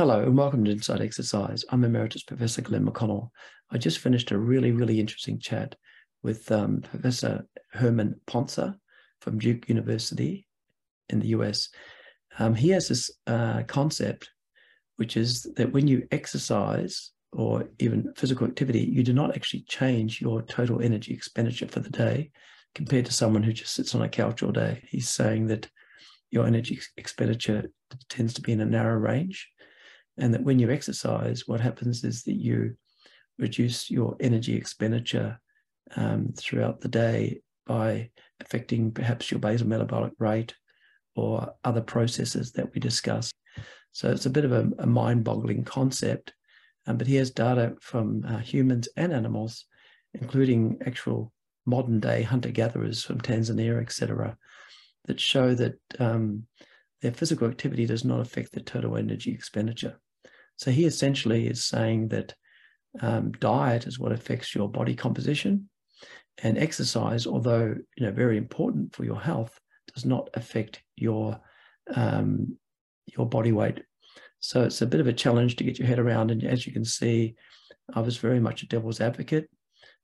Hello and welcome to Inside Exercise. I'm Emeritus Professor Glenn McConell. I just finished a really, really interesting chat with um, Professor Herman Pontzer from Duke University in the US. Um, he has this uh, concept, which is that when you exercise or even physical activity, you do not actually change your total energy expenditure for the day compared to someone who just sits on a couch all day. He's saying that your energy expenditure tends to be in a narrow range. And that when you exercise, what happens is that you reduce your energy expenditure um, throughout the day by affecting perhaps your basal metabolic rate or other processes that we discuss. So it's a bit of a, a mind boggling concept, um, but he has data from uh, humans and animals, including actual modern day hunter gatherers from Tanzania, etc., that show that um, their physical activity does not affect their total energy expenditure. So he essentially is saying that um, diet is what affects your body composition, and exercise, although you know very important for your health, does not affect your um, your body weight. So it's a bit of a challenge to get your head around. And as you can see, I was very much a devil's advocate,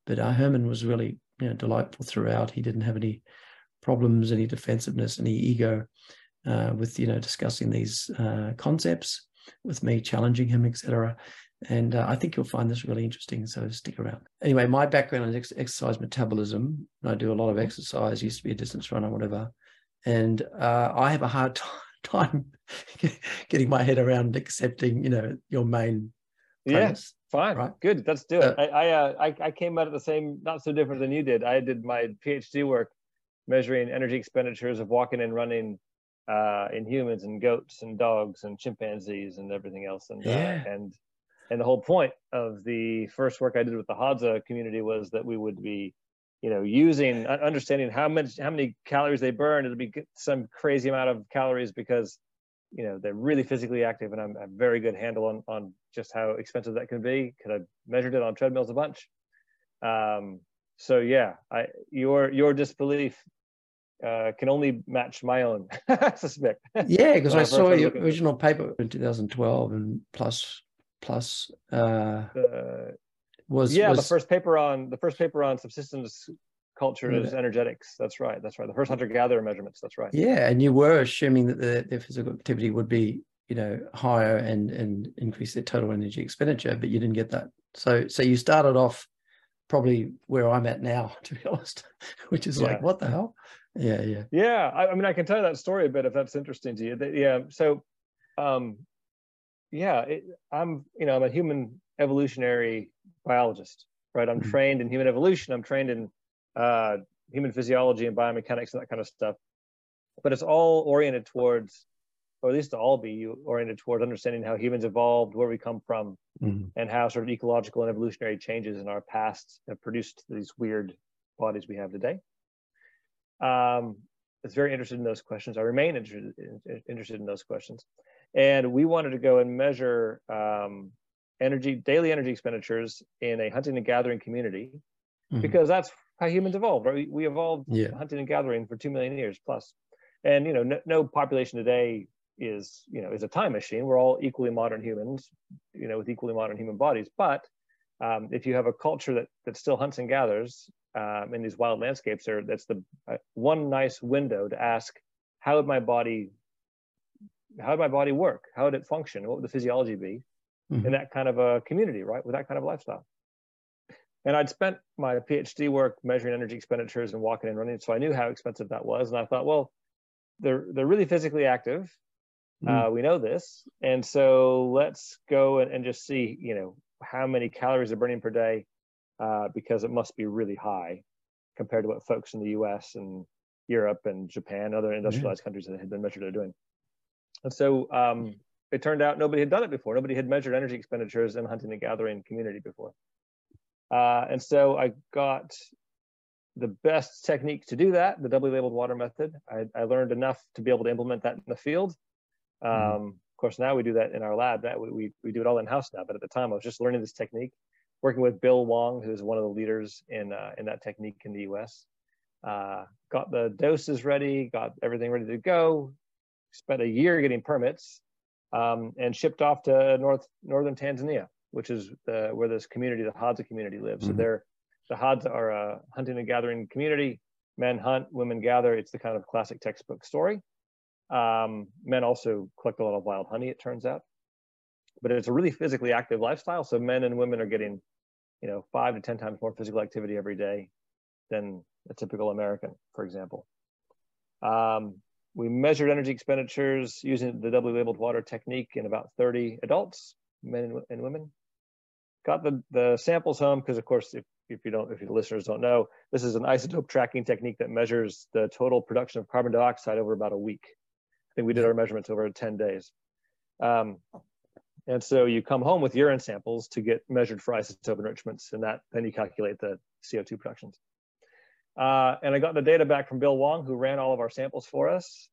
but uh, Herman was really you know delightful throughout. He didn't have any problems, any defensiveness, any ego uh, with you know discussing these uh, concepts with me, challenging him, etc. And uh, I think you'll find this really interesting. So stick around. Anyway, my background is ex- exercise metabolism. I do a lot of exercise. Used to be a distance runner, whatever. And uh, I have a hard time getting my head around accepting, you know, your main. Yes, yeah, fine, right? good. Let's do it. Uh, I I, uh, I I came out at the same, not so different than you did. I did my PhD work measuring energy expenditures of walking and running uh, in humans and goats and dogs and chimpanzees and everything else. And uh, yeah. uh, and and the whole point of the first work I did with the Hadza community was that we would be, you know, using understanding how much how many calories they burn. It'll be some crazy amount of calories because, you know, they're really physically active, and I'm a very good handle on on just how expensive that can be because I measured it on treadmills a bunch. Um, so yeah, I your your disbelief uh, can only match my own, I suspect. Yeah, because I saw your original paper in 2012 and plus plus uh, uh, was yeah was... the first paper on the first paper on subsistence culture is energetics. That's right. That's right. The first hunter gatherer measurements. That's right. Yeah, and you were assuming that the, their physical activity would be you know higher and and increase their total energy expenditure, but you didn't get that. So so you started off probably where I'm at now, to be honest, which is yeah. like what the hell? Yeah yeah. Yeah I, I, mean i can tell you that story a bit if that's interesting to you. Yeah so um yeah it, i'm you know i'm a human evolutionary biologist right? I'm mm-hmm. trained in human evolution. I'm trained in uh human physiology and biomechanics and that kind of stuff. But it's all oriented towards or at least to all be oriented towards understanding how humans evolved where we come from mm-hmm. and how sort of ecological and evolutionary changes in our past have produced these weird bodies we have today um, is very interested in those questions. I remain interested in, interested in those questions, and we wanted to go and measure um, energy daily energy expenditures in a hunting and gathering community mm-hmm. because that's how humans evolved. Right? We, we evolved yeah. hunting and gathering for two million years plus, and you know no, no population today is you know is a time machine. We're all equally modern humans, you know, with equally modern human bodies, but um, if you have a culture that, that still hunts and gathers um, in these wild landscapes there that's the uh, one nice window to ask how would my body how would my body work how would it function what would the physiology be mm-hmm. in that kind of a community right with that kind of lifestyle and i'd spent my phd work measuring energy expenditures and walking and running so i knew how expensive that was and i thought well they're they're really physically active mm-hmm. uh, we know this and so let's go and, and just see you know how many calories they're burning per day uh, because it must be really high compared to what folks in the US and Europe and Japan, other industrialized countries that had been measured are doing. And so um, it turned out nobody had done it before. Nobody had measured energy expenditures in hunting and gathering community before. Uh, and so I got the best technique to do that, the doubly labeled water method. I, I learned enough to be able to implement that in the field. Mm-hmm. Um, mm-hmm. Of course, now we do that in our lab. That we, we, we do it all in house now. But at the time, I was just learning this technique working with Bill Wong, who's one of the leaders in uh, in that technique in the U.S. Uh, got the doses ready, got everything ready to go. Spent a year getting permits um, and shipped off to North northern Tanzania, which is the, where this community, the Hadza community, lives. Mm-hmm. So they're the Hadza are a hunting and gathering community. Men hunt, women gather. It's the kind of classic textbook story. Um, men also collect a lot of wild honey, it turns out. But it's a really physically active lifestyle. So men and women are getting, you know, five to 10 times more physical activity every day than a typical American, for example. Um, we measured energy expenditures using the doubly labeled water technique in about 30 adults, men and women. Got the, the samples home because, of course, if, if you don't, if your listeners don't know, this is an isotope tracking technique that measures the total production of carbon dioxide over about a week. I think we did our measurements over 10 days. Um, and so you come home with urine samples to get measured for isotope enrichments, and that then you calculate the CO2 productions. Uh, and I got the data back from Bill Wong, who ran all of our samples for us.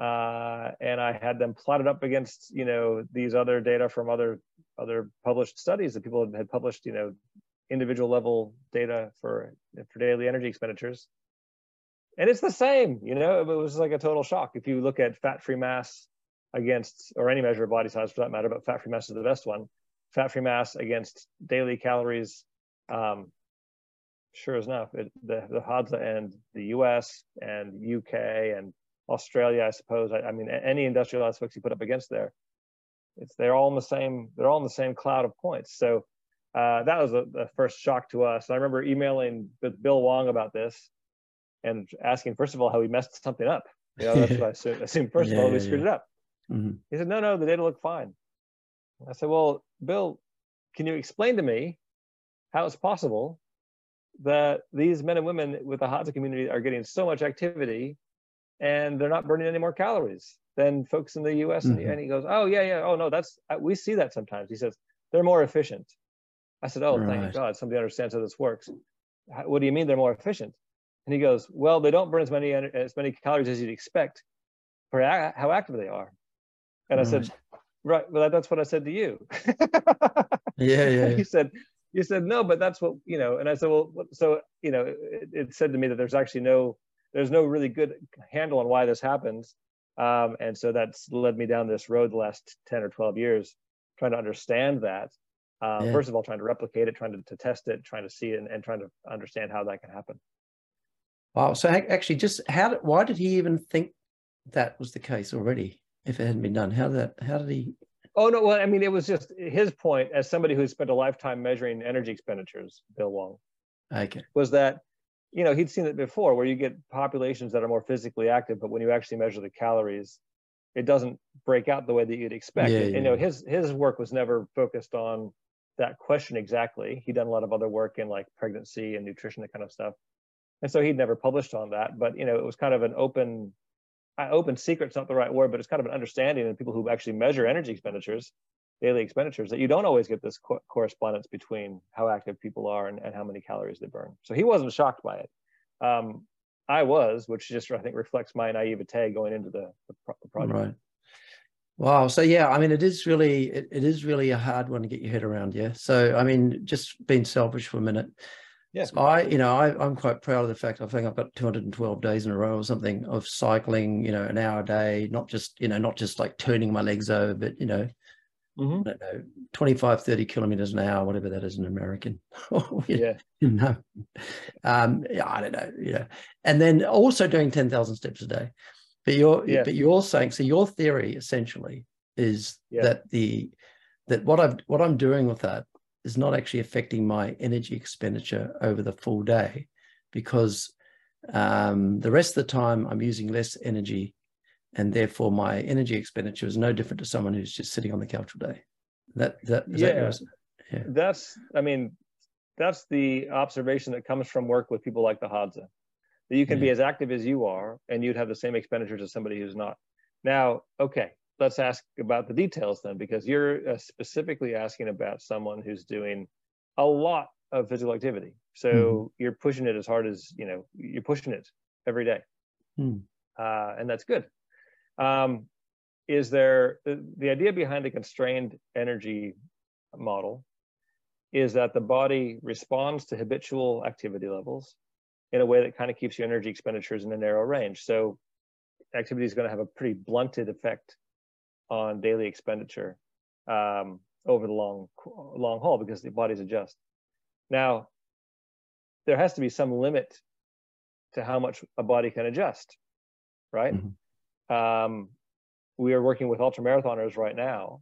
Uh, and I had them plotted up against, you know, these other data from other other published studies that people had published, you know, individual level data for for daily energy expenditures. And it's the same, you know, it was like a total shock. If you look at fat-free mass against, or any measure of body size for that matter, but fat-free mass is the best one. Fat-free mass against daily calories um, sure enough, it, the the Hadza and the U.S. and U.K. and Australia, I suppose. I, I, mean, any industrialized folks you put up against there, it's they're all in the same they're all in the same cloud of points. So uh, that was the first shock to us. I remember emailing with Bill Wong about this and asking first of all how we messed something up. You know, that's what I assumed. assumed first yeah, of all we screwed yeah. it up. Mm-hmm. He said, "No, no, the data look fine." I said, "Well, Bill, can you explain to me how it's possible that these men and women with the Hadza community are getting so much activity and they're not burning any more calories than folks in the US. Mm-hmm. And he goes, Oh, yeah, yeah. Oh, no, that's, uh, we see that sometimes. He says, They're more efficient. I said, Oh, right. thank God, somebody understands how this works. What do you mean they're more efficient? And he goes, Well, they don't burn as many, as many calories as you'd expect for how active they are. And. I said, Right, well, that's what I said to you. yeah, yeah. he said, you said no but that's what you know and i said well so you know it, it, said to me that there's actually no there's no really good handle on why this happens um, and so that's led me down this road the last 10 or 12 years trying to understand that uh, yeah. first of all trying to replicate it trying to, to test it trying to see it and, and, trying to understand how that can happen wow so actually just how did, why did he even think that was the case already if it hadn't been done how did that how did he Oh no, well, I mean, it was just his point as somebody who spent a lifetime measuring energy expenditures, Bill Wong. Okay. Was that, you know, he'd seen it before where you get populations that are more physically active, but when you actually measure the calories, it doesn't break out the way that you'd expect. Yeah, and, yeah. You know, his his work was never focused on that question exactly. He'd done a lot of other work in like pregnancy and nutrition, that kind of stuff. And so he'd never published on that, but you know, it was kind of an open open secret's not the right word, but it's kind of an understanding in people who actually measure energy expenditures, daily expenditures, that you don't always get this co- correspondence between how active people are and, and how many calories they burn. So he wasn't shocked by it. Um, I was, which just I think reflects my naivete going into the, the, the project. Right. Wow. So yeah, I mean, it is really, it, it is really a hard one to get your head around. Yeah. So I mean, just being selfish for a minute. Yes. So I, you know, I, I'm quite proud of the fact I think I've got 212 days in a row or something of cycling, you know, an hour a day, not just, you know, not just like turning my legs over, but, you know, mm-hmm. I don't know, 25, 30 kilometers an hour, whatever that is in American. yeah. No. Um, yeah, I don't know. Yeah. And then also doing 10,000 steps a day. But you're, yeah. but you're saying, so your theory essentially is yeah. that the, that what I've, what I'm doing with that is not actually affecting my energy expenditure over the full day because um, the rest of the time I'm using less energy and therefore my energy expenditure is no different to someone who's just sitting on the couch all day. That that yeah, that yeah. That's I mean that's the observation that comes from work with people like the Hadza. That you can yeah. be as active as you are and you'd have the same expenditures as somebody who's not. Now, okay, let's ask about the details then, because you're uh, specifically asking about someone who's doing a lot of physical activity. So mm-hmm. you're pushing it as hard as you know. You're pushing it every day, mm. uh, and that's good. Um, is there the, the idea behind the constrained energy model? Is that the body responds to habitual activity levels in a way that kind of keeps your energy expenditures in a narrow range. So activity is going to have a pretty blunted effect on daily expenditure um, over the long long haul because the bodies adjust. Now, there has to be some limit to how much a body can adjust, right? Mm-hmm. Um, we are working with ultramarathoners right now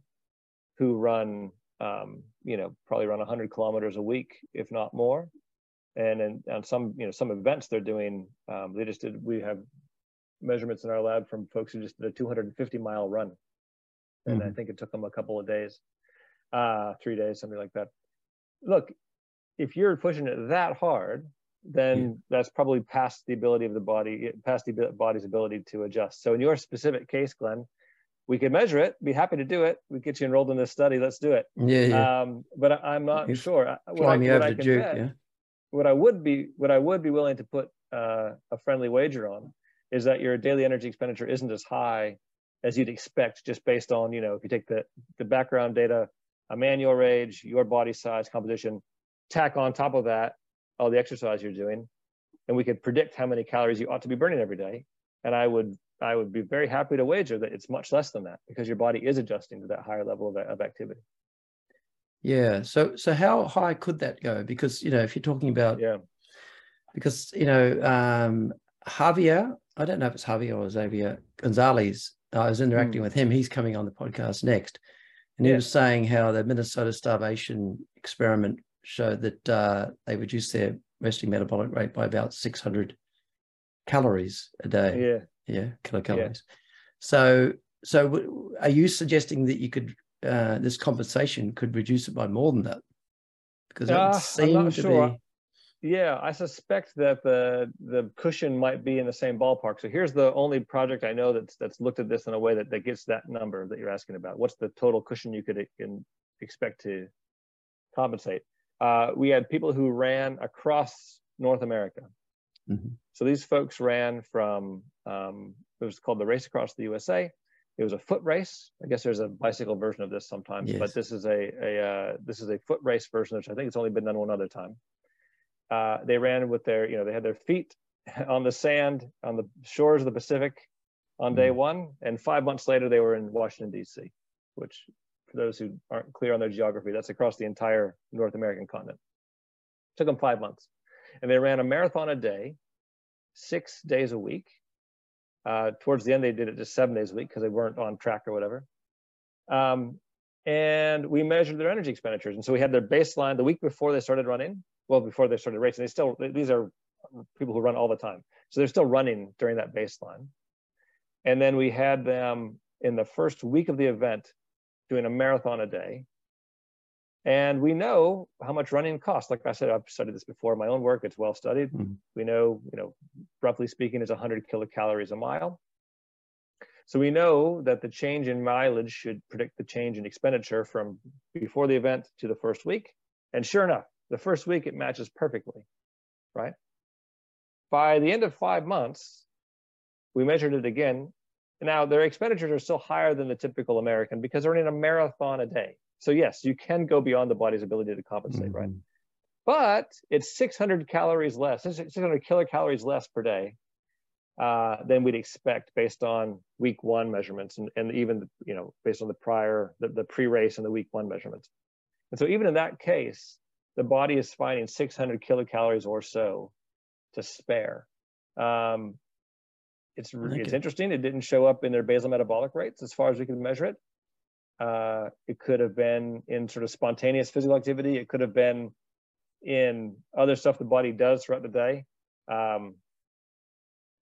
who run, um, you know, probably run 100 kilometers a week, if not more. And in, on some, you know, some events they're doing, um, they just did. We have measurements in our lab from folks who just did a 250 mile run, and mm-hmm. I think it took them a couple of days, uh, three days, something like that. Look, if you're pushing it that hard, then yeah. that's probably past the ability of the body, past the body's ability to adjust. So in your specific case, Glenn, we could measure it. Be happy to do it. We get you enrolled in this study. Let's do it. Yeah, yeah. Um, but I, am not sure. What I, what I, Duke, bet, yeah. what I would be, what I would be willing to put uh, a friendly wager on is that your daily energy expenditure isn't as high as you'd expect, just based on you know if you take the the background data, a man your age, your body size, composition, tack on top of that all the exercise you're doing, and we could predict how many calories you ought to be burning every day. And I would I would be very happy to wager that it's much less than that because your body is adjusting to that higher level of, of activity. Yeah. So so how high could that go? Because you know if you're talking about yeah, because you know um, Javier, I don't know if it's Javier or Xavier Gonzalez. I was interacting mm. with him. He's coming on the podcast next, and he yeah. was saying how the Minnesota starvation experiment showed that uh, they reduced their resting metabolic rate by about 600 calories a day. Yeah. Yeah, kilocalories. Yeah. So, so are you suggesting that you could uh, this compensation could reduce it by more than that? Because it uh, seems to sure. be. Yeah, I suspect that the the cushion might be in the same ballpark. So here's the only project I know that's that's looked at this in a way that, that gets that number that you're asking about. What's the total cushion you could in, expect to compensate? uh, we had people who ran across North America. Mm-hmm. So these folks ran from, um, it was called the Race Across the USA. It was a foot race. I guess there's a bicycle version of this sometimes, yes. but this is a, a uh, this is a foot race version, which I think it's only been done one other time. Uh, they ran with their, you know, they had their feet on the sand on the shores of the Pacific on day mm-hmm. one, and five months later they were in Washington D.C., which for those who aren't clear on their geography, that's across the entire North American continent. It took them five months. And they ran a marathon a day, six days a week. Uh, towards the end, they did it just seven days a week because they weren't on track or whatever. Um, and we measured their energy expenditures. And so we had their baseline the week before they started running. Well, before they started racing, they still, these are people who run all the time. So they're still running during that baseline. And then we had them in the first week of the event doing a marathon a day. And we know how much running costs. Like I said, I've studied this before in my own work. It's well studied. Mm-hmm. We know, you know, roughly speaking, is 100 kilocalories a mile. So we know that the change in mileage should predict the change in expenditure from before the event to the first week. And sure enough, the first week it matches perfectly, right? By the end of five months, we measured it again now, their expenditures are still higher than the typical American because they're running a marathon a day. So, yes, you can go beyond the body's ability to compensate, mm-hmm. right? But it's 600 calories less, 600 kilocalories less per day uh, than we'd expect based on week one measurements and, and even, you know, based on the prior, the, the pre race and the week one measurements. And so, even in that case, the body is finding 600 kilocalories or so to spare. Um, it's it's interesting. It didn't show up in their basal metabolic rates as far as we can measure it. Uh, it could have been in sort of spontaneous physical activity. It could have been in other stuff the body does throughout the day. Um,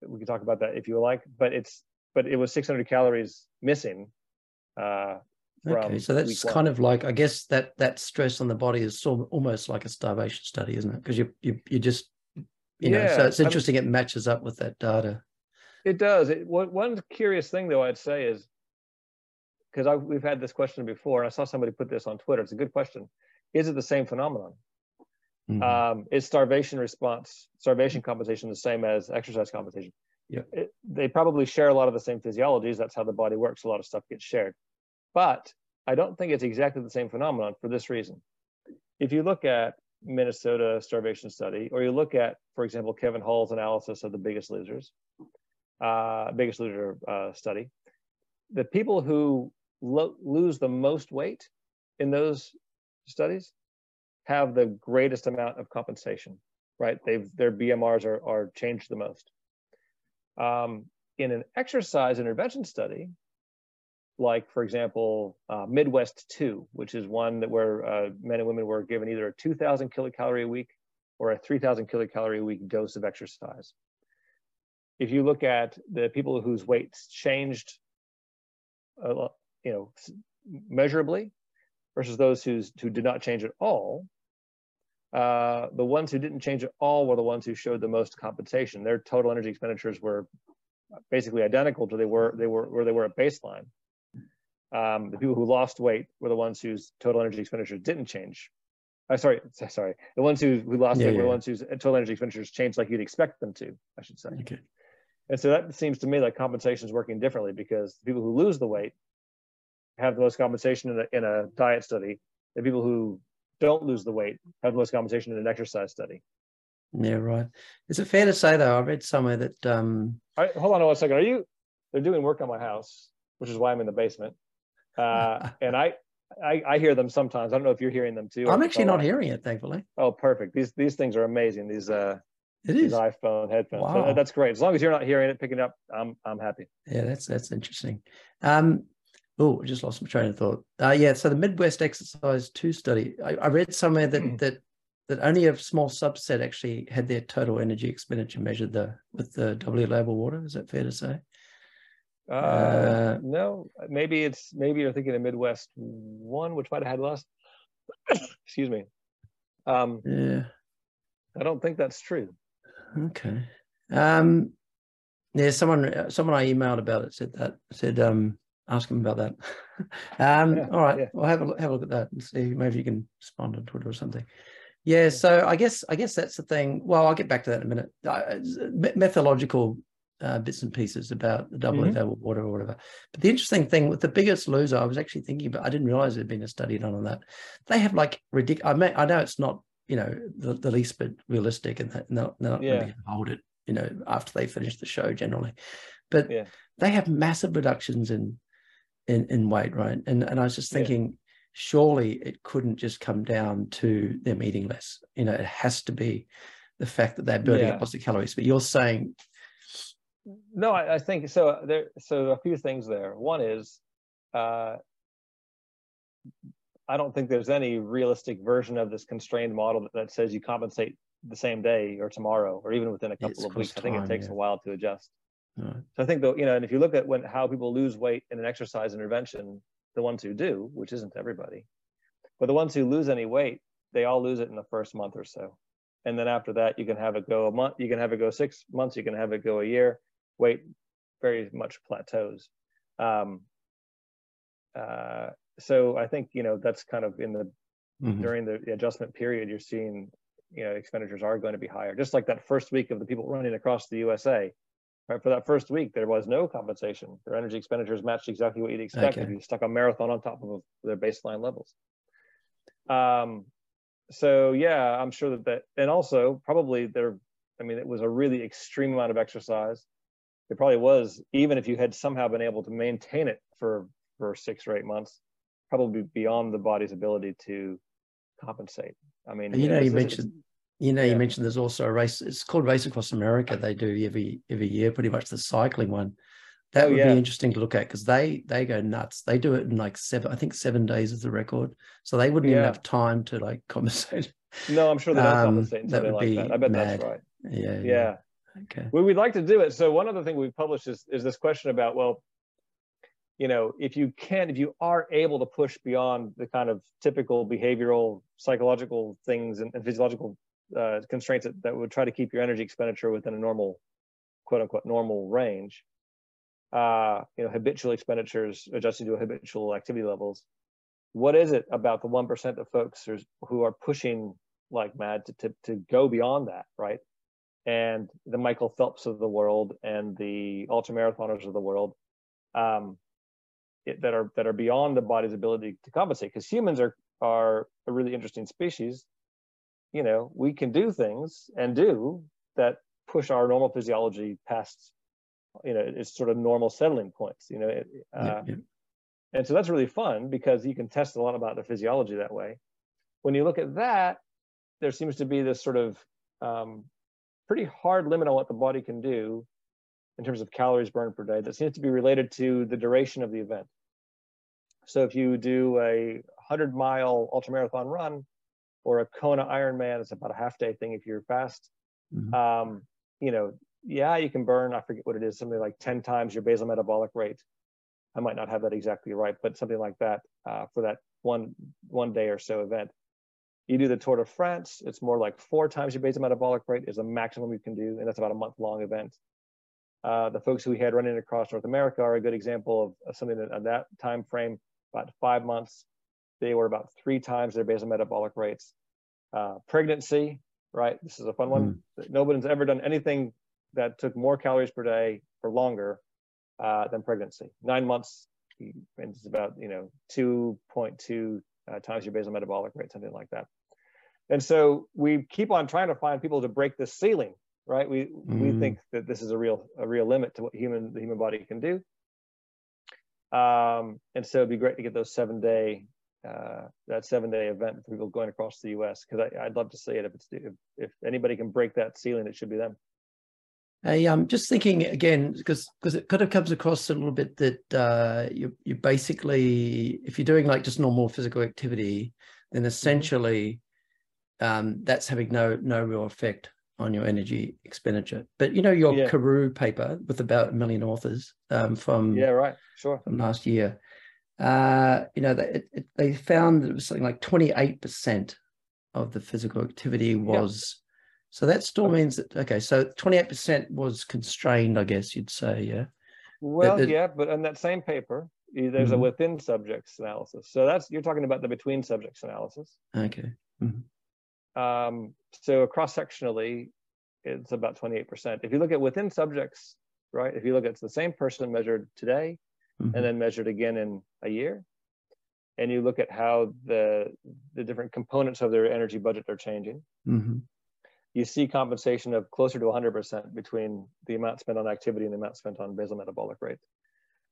we can talk about that if you like, but it's but it was 600 calories missing. Uh, okay, so that's kind of like I guess that that stress on the body is almost like a starvation study, isn't it? Because you you you just you know, so it's interesting. I mean, it matches up with that data. It does. It, one curious thing, though, I'd say is because we've had this question before, and I saw somebody put this on Twitter. It's a good question. Is it the same phenomenon? Mm-hmm. Um, is starvation response, starvation compensation, the same as exercise compensation? Yeah. It, they probably share a lot of the same physiologies. That's how the body works. A lot of stuff gets shared. But I don't think it's exactly the same phenomenon for this reason. If you look at Minnesota starvation study, or you look at, for example, Kevin Hall's analysis of the biggest losers, uh, biggest loser uh, study, the people who lo- lose the most weight in those studies have the greatest amount of compensation, right? They've their BMRs are, are changed the most. Um, in an exercise intervention study, like for example, uh, Midwest 2, which is one that where uh, men and women were given either a 2,000 kilocalorie a week or a 3,000 kilocalorie a week dose of exercise. If you look at the people whose weights changed, uh, you know, measurably versus those who's, who did not change at all, uh, the ones who didn't change at all were the ones who showed the most compensation. Their total energy expenditures were basically identical to they were they were where they were at baseline. Um, the people who lost weight were the ones whose total energy expenditures didn't change. Uh, sorry, sorry. The ones who, who lost yeah, weight yeah. were the ones whose total energy expenditures changed like you'd expect them to, I should say. Okay. And so that seems to me like compensation is working differently because the people who lose the weight have the most compensation in a, in a diet study. The people who don't lose the weight have the most compensation in an exercise study. Yeah, right. Is it fair to say though? I read somewhere that um hold on one second. Are you they're doing work on my house, which is why I'm in the basement. Uh, and I, I, I hear them sometimes. I don't know if you're hearing them too. I'm actually not hearing it, thankfully. Oh, perfect. These these things are amazing. These uh it is these iPhone headphones. Wow. So that's great. As long as you're not hearing it, picking it up, I'm I'm happy. Yeah, that's that's interesting. Um Oh, I just lost my train of thought. Uh, yeah, so the Midwest Exercise Two study. I, I read somewhere that that that only a small subset actually had their total energy expenditure measured the with the W label water. Is that fair to say? Uh, uh, no, maybe it's maybe you're thinking of Midwest One, which might have had less. Excuse me. Um, yeah, I don't think that's true. Okay. Um, yeah, someone someone I emailed about it said that said um ask him about that. um, yeah, all right, yeah. we'll have a have a look at that and see. Maybe you can respond on Twitter or something. Yeah, so I guess I guess that's the thing. Well, I'll get back to that in a minute. Uh, methodological uh, bits and pieces about the double mm-hmm. labeled water or whatever. But the interesting thing with the biggest loser, I was actually thinking but I didn't realize there'd been a study done on that. They have like ridiculous. I mean, I know it's not you know the, the least bit realistic, and that they're not, they're not yeah. going to hold it. You know, after they finish the show generally, but yeah. they have massive reductions in in, in weight, right? And and I was just thinking, yeah. surely it couldn't just come down to them eating less. You know, it has to be the fact that they're burning yeah. up lots of calories. But you're saying no, I, I, think so. There, so a few things there. One is, uh, I don't think there's any realistic version of this constrained model that, that says you compensate the same day or tomorrow or even within a couple it's of weeks. Time, I think it takes yeah. a while to adjust. Right. So I think though, you know, and if you look at when how people lose weight in an exercise intervention, the ones who do, which isn't everybody, but the ones who lose any weight, they all lose it in the first month or so. And then after that, you can have it go a month, you can have it go six months, you can have it go a year. Weight very much plateaus. Um, uh, so I think you know that's kind of in the mm-hmm. during the adjustment period, you're seeing you know expenditures are going to be higher. Just like that first week of the people running across the USA, Right, for that first week, there was no compensation. Their energy expenditures matched exactly what you'd expect okay. if you stuck a marathon on top of their baseline levels. Um, so yeah, I'm sure that that, and also probably there. I mean, it was a really extreme amount of exercise. It probably was, even if you had somehow been able to maintain it for for six or eight months, probably beyond the body's ability to compensate. I mean, you know, you mentioned you know, yeah. you mentioned there's also a race. It's called Race Across America. They do every every year, pretty much the cycling one. That oh, would yeah. be interesting to look at because they they go nuts. They do it in like seven. I think seven days is the record. So they wouldn't even have time to like compensate. No, I'm sure they don't um, compensate that would like be that. I bet mad. that's right. Yeah, yeah. Okay. Well, we'd like to do it. So one other thing we've published is is this question about well, you know, if you can, if you are able to push beyond the kind of typical behavioral, psychological things and, and physiological uh, constraints that, that would try to keep your energy expenditure within a normal, quote unquote, normal range. Uh, you know, habitual expenditures adjusting to habitual activity levels. What is it about the one percent of folks who are pushing like mad to, to to go beyond that, right? And the Michael Phelps of the world and the ultramarathoners of the world, um, it, that are that are beyond the body's ability to compensate. Because humans are are a really interesting species you know, we can do things and do that push our normal physiology past, you know, it's sort of normal settling points. You know, uh, yeah, yeah. And so that's really fun because you can test a lot about the physiology that way. When you look at that, there seems to be this sort of um, pretty hard limit on what the body can do in terms of calories burned per day that seems to be related to the duration of the event. So if you do a 100 mile ultramarathon run or a Kona Ironman, it's about a half day thing if you're fast. Mm-hmm. Um, you know, yeah, you can burn, I forget what it is, something like 10 times your basal metabolic rate. I might not have that exactly right, but something like that uh, for that one one day or so event. You do the Tour de France, it's more like four times your basal metabolic rate is a maximum you can do, and that's about a month long event. Uh, the folks who we had running across North America are a good example of, of something that at that time frame, about five months, they were about three times their basal metabolic rates. Uh, pregnancy, right? This is a fun one. Mm. Nobody's ever done anything that took more calories per day for longer uh, than pregnancy. Nine months, and it's about you know 2.2 uh, times your basal metabolic rate, something like that. And so we keep on trying to find people to break this ceiling, right? We mm. we think that this is a real a real limit to what human the human body can do. Um, and so it'd be great to get those seven day uh, that seven day event for people going across the U.S. because I'd love to see it. If it's if, if anybody can break that ceiling, it should be them. I um, just thinking again because because it kind of comes across a little bit that uh, you you basically if you're doing like just normal physical activity, then mm-hmm. essentially um, that's having no no real effect on your energy expenditure. But you know your yeah. Careau paper with about a million authors um, from yeah right sure from last year, uh, you know they it, they found that it was something like 28 percent of the physical activity was so that still means that okay, so 28% was constrained, I guess you'd say, yeah. Well, the, the, yeah, but in that same paper, there's mm-hmm. a within subjects analysis. So that's you're talking about the between subjects analysis. Okay. Mm-hmm. Um, so cross sectionally, it's about 28%. If you look at within subjects, right? If you look at the same person measured today mm-hmm. and then measured again in a year, and you look at how the the different components of their energy budget are changing. Mm-hmm you see compensation of closer to 100% between the amount spent on activity and the amount spent on basal metabolic rate.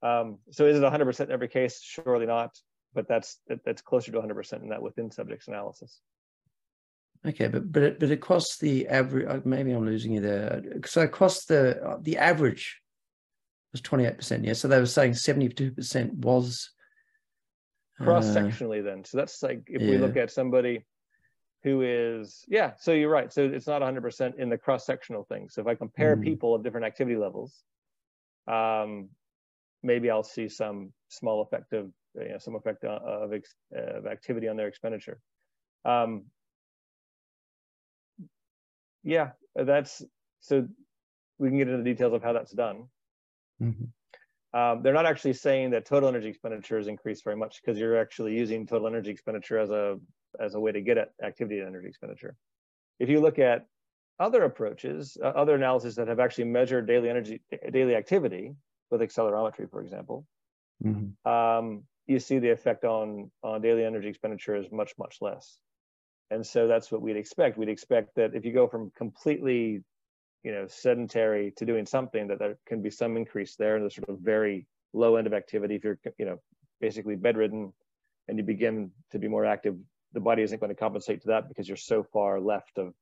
Um, so is it 100% in every case? Surely not, but that's that's closer to 100% in that within subjects analysis. Okay, but but it, but across the average, uh, maybe I'm losing you there. So across the uh, the average was 28%. Yeah, so they were saying 72% was cross sectionally. Uh, then, so that's like if yeah. we look at somebody who is yeah so you're right so it's not 100% in the cross-sectional thing so if i compare mm. people of different activity levels um, maybe i'll see some small effect of you know some effect of, of, of activity on their expenditure um, yeah that's so we can get into the details of how that's done mm-hmm. Um, they're not actually saying that total energy expenditure is increased very much because you're actually using total energy expenditure as a as a way to get at activity and energy expenditure. If you look at other approaches, uh, other analyses that have actually measured daily energy, daily activity with accelerometry, for example, mm-hmm. um, you see the effect on on daily energy expenditure is much much less. And so that's what we'd expect. We'd expect that if you go from completely, you know, sedentary to doing something, that there can be some increase there in the sort of very low end of activity. If you're, you know, basically bedridden and you begin to be more active the body isn't going to compensate to that because you're so far left of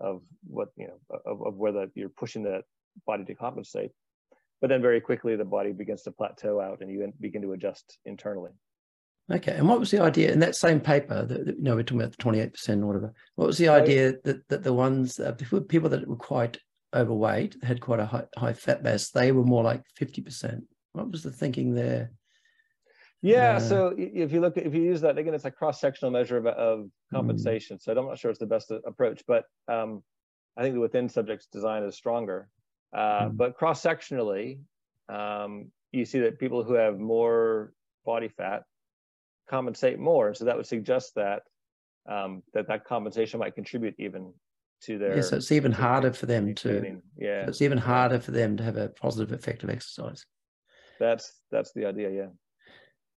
of what you know of, of where that you're pushing the body to compensate but then very quickly the body begins to plateau out and you begin to adjust internally okay and what was the idea in that same paper that, you know we're talking about the 28% or whatever what was the idea that, that the ones uh, people that were quite overweight had quite a high, high fat mass they were more like 50% what was the thinking there yeah, so if you look at if you use that again, it's a cross-sectional measure of, of mm. compensation. Mm. So I'm not sure it's the best approach, but um, I think the within subjects design is stronger. Uh, mm. But cross-sectionally, um, you see that people who have more body fat compensate more, and so that would suggest that um, that that compensation might contribute even to their. Yeah, so it's even harder for them to. Yeah, so it's even harder for them to have a positive effect of exercise. That's that's the idea. Yeah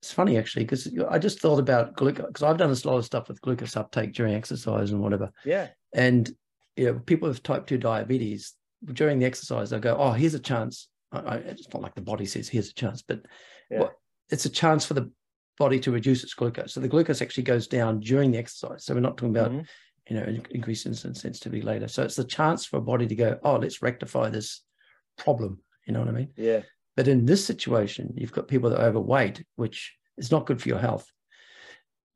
it's funny actually because I just thought about glucose because I've done a lot of stuff with glucose uptake during exercise and whatever. Yeah. And you know, people with type two diabetes during the exercise, they'll go, "Oh, here's a chance." I, I, it's not like the body says, "Here's a chance," but yeah. what it's a chance for the body to reduce its glucose. So the glucose actually goes down during the exercise. So we're not talking about, mm-hmm. you know, increased insulin sensitivity later. So it's the chance for a body to go, oh, let's rectify this problem. You know what I mean? Yeah. But in this situation, you've got people that are overweight, which is not good for your health,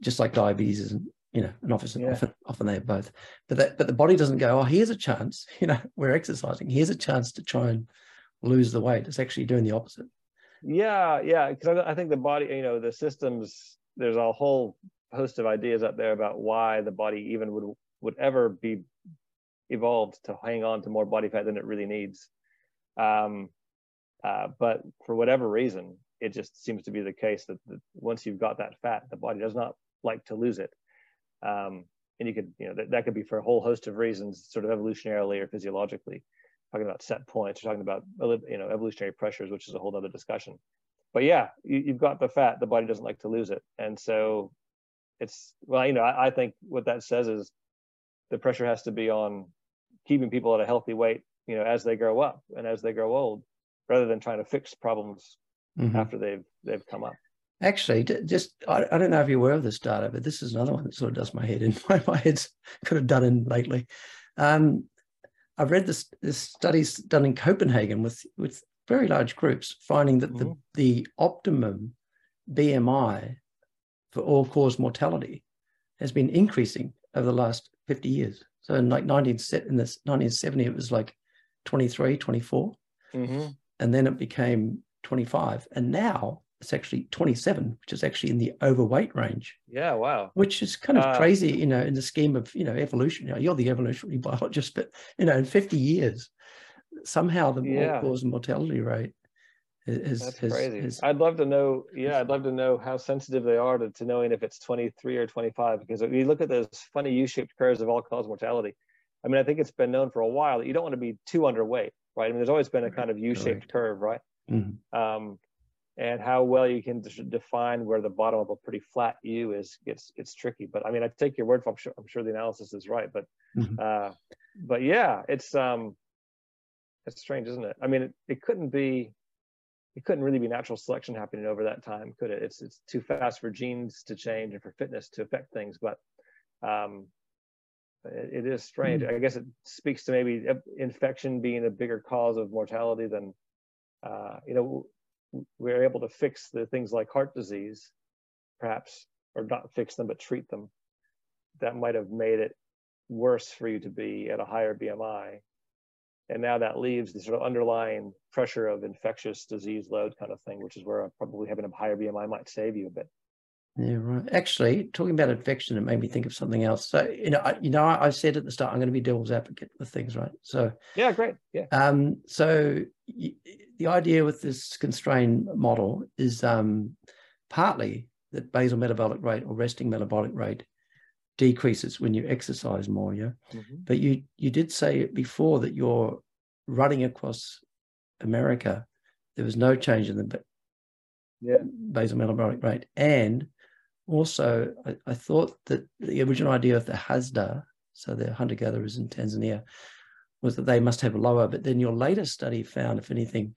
just like diabetes and you know, and often, yeah. often, often they have both. But that, but the body doesn't go, oh, here's a chance. You know, we're exercising. Here's a chance to try and lose the weight. It's actually doing the opposite. Yeah, yeah. Because I, I think the body, you know, the systems. There's a whole host of ideas out there about why the body even would would ever be evolved to hang on to more body fat than it really needs. Um, uh, but for whatever reason, it just seems to be the case that, once you've got that fat, the body does not like to lose it. Um, and you could, you know, that, that could be for a whole host of reasons, sort of evolutionarily or physiologically. Talking about set points, you're talking about, you know, evolutionary pressures, which is a whole other discussion. But yeah, you, have got the fat, the body doesn't like to lose it. And so it's, well, you know, I, I think what that says is the pressure has to be on keeping people at a healthy weight, you know, as they grow up and as they grow old, rather than trying to fix problems mm-hmm. after they've they've come up. Actually, just I, I, don't know if you're aware of this data, but this is another one that sort of does my head in. My, my head's could have done in lately. Um, I've read this, this studies done in Copenhagen with with very large groups, finding that mm-hmm. the the optimum BMI for all cause mortality has been increasing over the last 50 years. So in like 19 in this 1970, it was like 23, 24. Mm-hmm. And then it became 25. And now it's actually 27, which is actually in the overweight range. Yeah, wow. Which is kind of uh, crazy, you know, in the scheme of, you know, evolution. You know, you're the evolutionary biologist, but, you know, in 50 years, somehow the yeah. cause and mortality rate is, That's has, crazy. Has, I'd love to know, yeah, I'd love to know how sensitive they are to, to knowing if it's 23 or 25, because if you look at those funny U-shaped curves of all-cause mortality, I mean, I think it's been known for a while that you don't want to be too underweight, right? I mean, there's always been a kind of U-shaped curve, right? Mm-hmm. Um, and how well you can define where the bottom of a pretty flat U is gets gets tricky. But I mean, I take your word for. I'm sure, I'm sure the analysis is right. But mm-hmm. uh, but yeah, it's um, it's strange, isn't it? I mean, it, it couldn't be. It couldn't really be natural selection happening over that time, could it? It's it's too fast for genes to change and for fitness to affect things. But um, it, it is strange. Mm-hmm. I guess it speaks to maybe infection being a bigger cause of mortality than uh, you know we're able to fix the things like heart disease, perhaps, or not fix them, but treat them, that might have made it worse for you to be at a higher BMI. And now that leaves the sort of underlying pressure of infectious disease load kind of thing, which is where probably having a higher BMI might save you a bit. Yeah, right. Actually, talking about infection, it made me think of something else. So, you know, I, you know, I, I said at the start, I'm going to be devil's advocate with things, right? So, yeah, great. Yeah. Um. So, the idea with this constrained model is um, partly that basal metabolic rate or resting metabolic rate decreases when you exercise more. Yeah. Mm-hmm. But you you did say before that you're running across America, there was no change in the yeah. basal metabolic rate and also, I, I, thought that the original idea of the Hadza, so the hunter gatherers in Tanzania, was that they must have lower. But then your latest study found, if anything,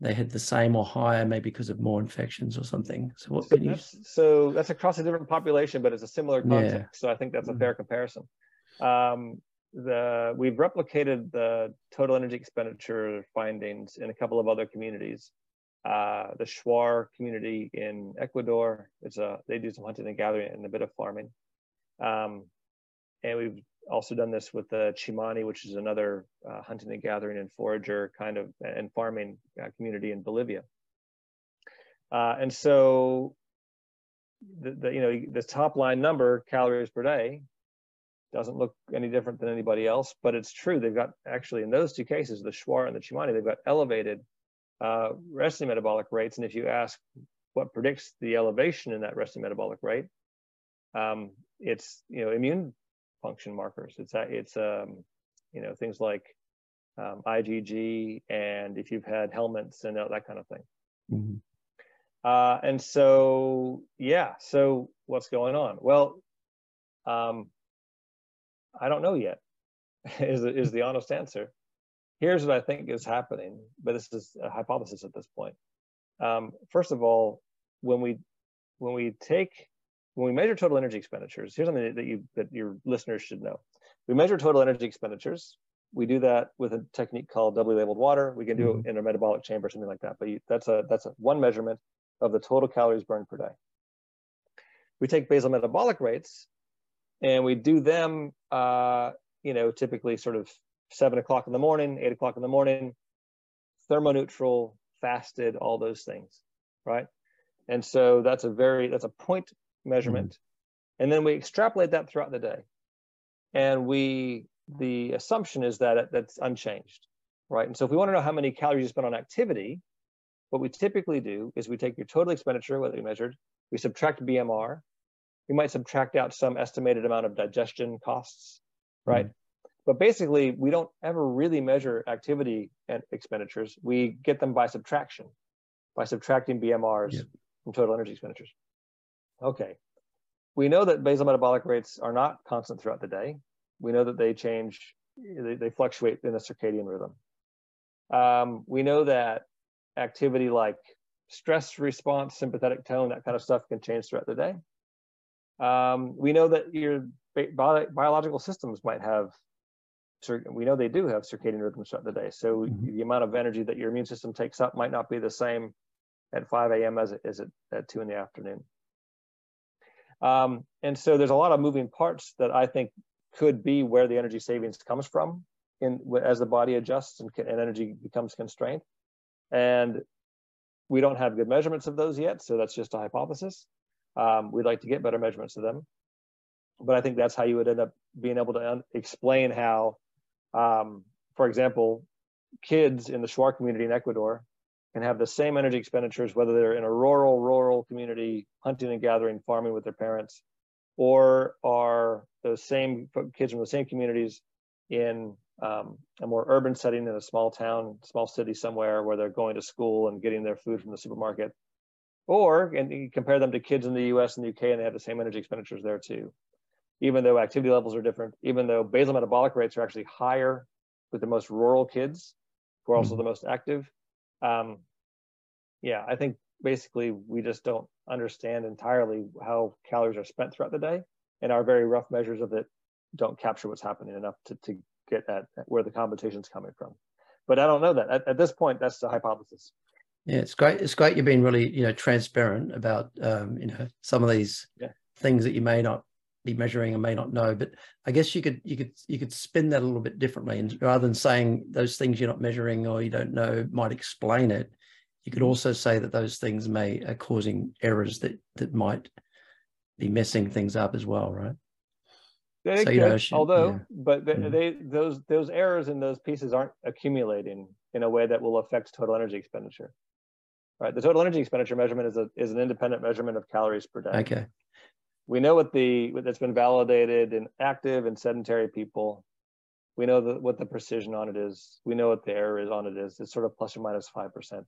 they had the same or higher, maybe because of more infections or something. So what so you... That's, so that's across a different population, but it's a similar context. Yeah. So I think that's a fair mm-hmm. comparison. Um, the we've replicated the total energy expenditure findings in a couple of other communities uh, the Shuar community in Ecuador. It's a they do some hunting and gathering and a bit of farming. Um, and we've also done this with the Tsimane, which is another uh, hunting and gathering and forager kind of and farming uh, community in Bolivia. Uh, and so, the, the, you know the top line number calories per day doesn't look any different than anybody else, but it's true. They've got actually in those two cases, the Shuar and the Tsimane, they've got elevated uh, resting metabolic rates. And if you ask what predicts the elevation in that resting metabolic rate, um, it's you know immune function markers. It's it's um, you know things like um, IgG and if you've had helminths and that kind of thing. Mm-hmm. Uh, and so yeah, so what's going on? Well, um, I don't know yet. is is the honest answer here's what I think is happening, but this is a hypothesis at this point. Um, first of all, when we when we take when we measure total energy expenditures, here's something that you that your listeners should know. We measure total energy expenditures. We do that with a technique called doubly labeled water. We can do mm-hmm. it in a metabolic chamber, something like that. But you, that's a that's a one measurement of the total calories burned per day. We take basal metabolic rates, and we do them. Uh, you know, typically sort of seven o'clock in the morning, eight o'clock in the morning, thermoneutral, fasted, all those things, right? And so that's a very that's a point measurement. Mm-hmm. And then we extrapolate that throughout the day. And we the assumption is that it, that's unchanged, right? And so if we want to know how many calories you spend on activity, what we typically do is we take your total expenditure, whether you measured, we subtract BMR, we might subtract out some estimated amount of digestion costs, right? Mm-hmm. But basically, we don't ever really measure activity and expenditures. We get them by subtraction, by subtracting BMRs yeah. from total energy expenditures. Okay. We know that basal metabolic rates are not constant throughout the day. We know that they change, they, they fluctuate in a circadian rhythm. Um, we know that activity like stress response, sympathetic tone, that kind of stuff can change throughout the day. Um, we know that your bi biological systems might have, we know they do have circadian rhythms throughout the day. So mm-hmm. the amount of energy that your immune system takes up might not be the same at 5 a.m. as it is at 2 in the afternoon. Um, and so there's a lot of moving parts that I think could be where the energy savings comes from in as the body adjusts and, and energy becomes constrained. And we don't have good measurements of those yet, so that's just a hypothesis. Um, we'd like to get better measurements of them, but I think that's how you would end up being able to explain how, um, for example, kids in the Shuar community in Ecuador can have the same energy expenditures, whether they're in a rural, rural community, hunting and gathering, farming with their parents, or are those same kids from the same communities in um, a more urban setting in a small town, small city somewhere where they're going to school and getting their food from the supermarket. Or, and you compare them to kids in the US and the UK and they have the same energy expenditures there too. Even though activity levels are different, even though basal metabolic rates are actually higher with the most rural kids, who are also mm-hmm. the most active, um, yeah, I think basically we just don't understand entirely how calories are spent throughout the day, and our very rough measures of it don't capture what's happening enough to, to get at, where the compensation's coming from. But I don't know that at, at this point. That's the hypothesis. Yeah, it's great. It's great you've been really, you know, transparent about, um, you know, some of these yeah. things that you may not be measuring and may not know. But I guess you could, you could, you could spin that a little bit differently, and rather than saying those things you're not measuring or you don't know might explain it, you could also say that those things may are causing errors that that might be messing things up as well, right? They so, you know, although, yeah. but they, mm-hmm. they those those errors in those pieces aren't accumulating in a way that will affect total energy expenditure. Right, the total energy expenditure measurement is a is an independent measurement of calories per day. Okay. We know what the that's been validated in active and sedentary people. We know the, what the precision on it is. We know what the error is on it is. It's sort of plus or minus five percent.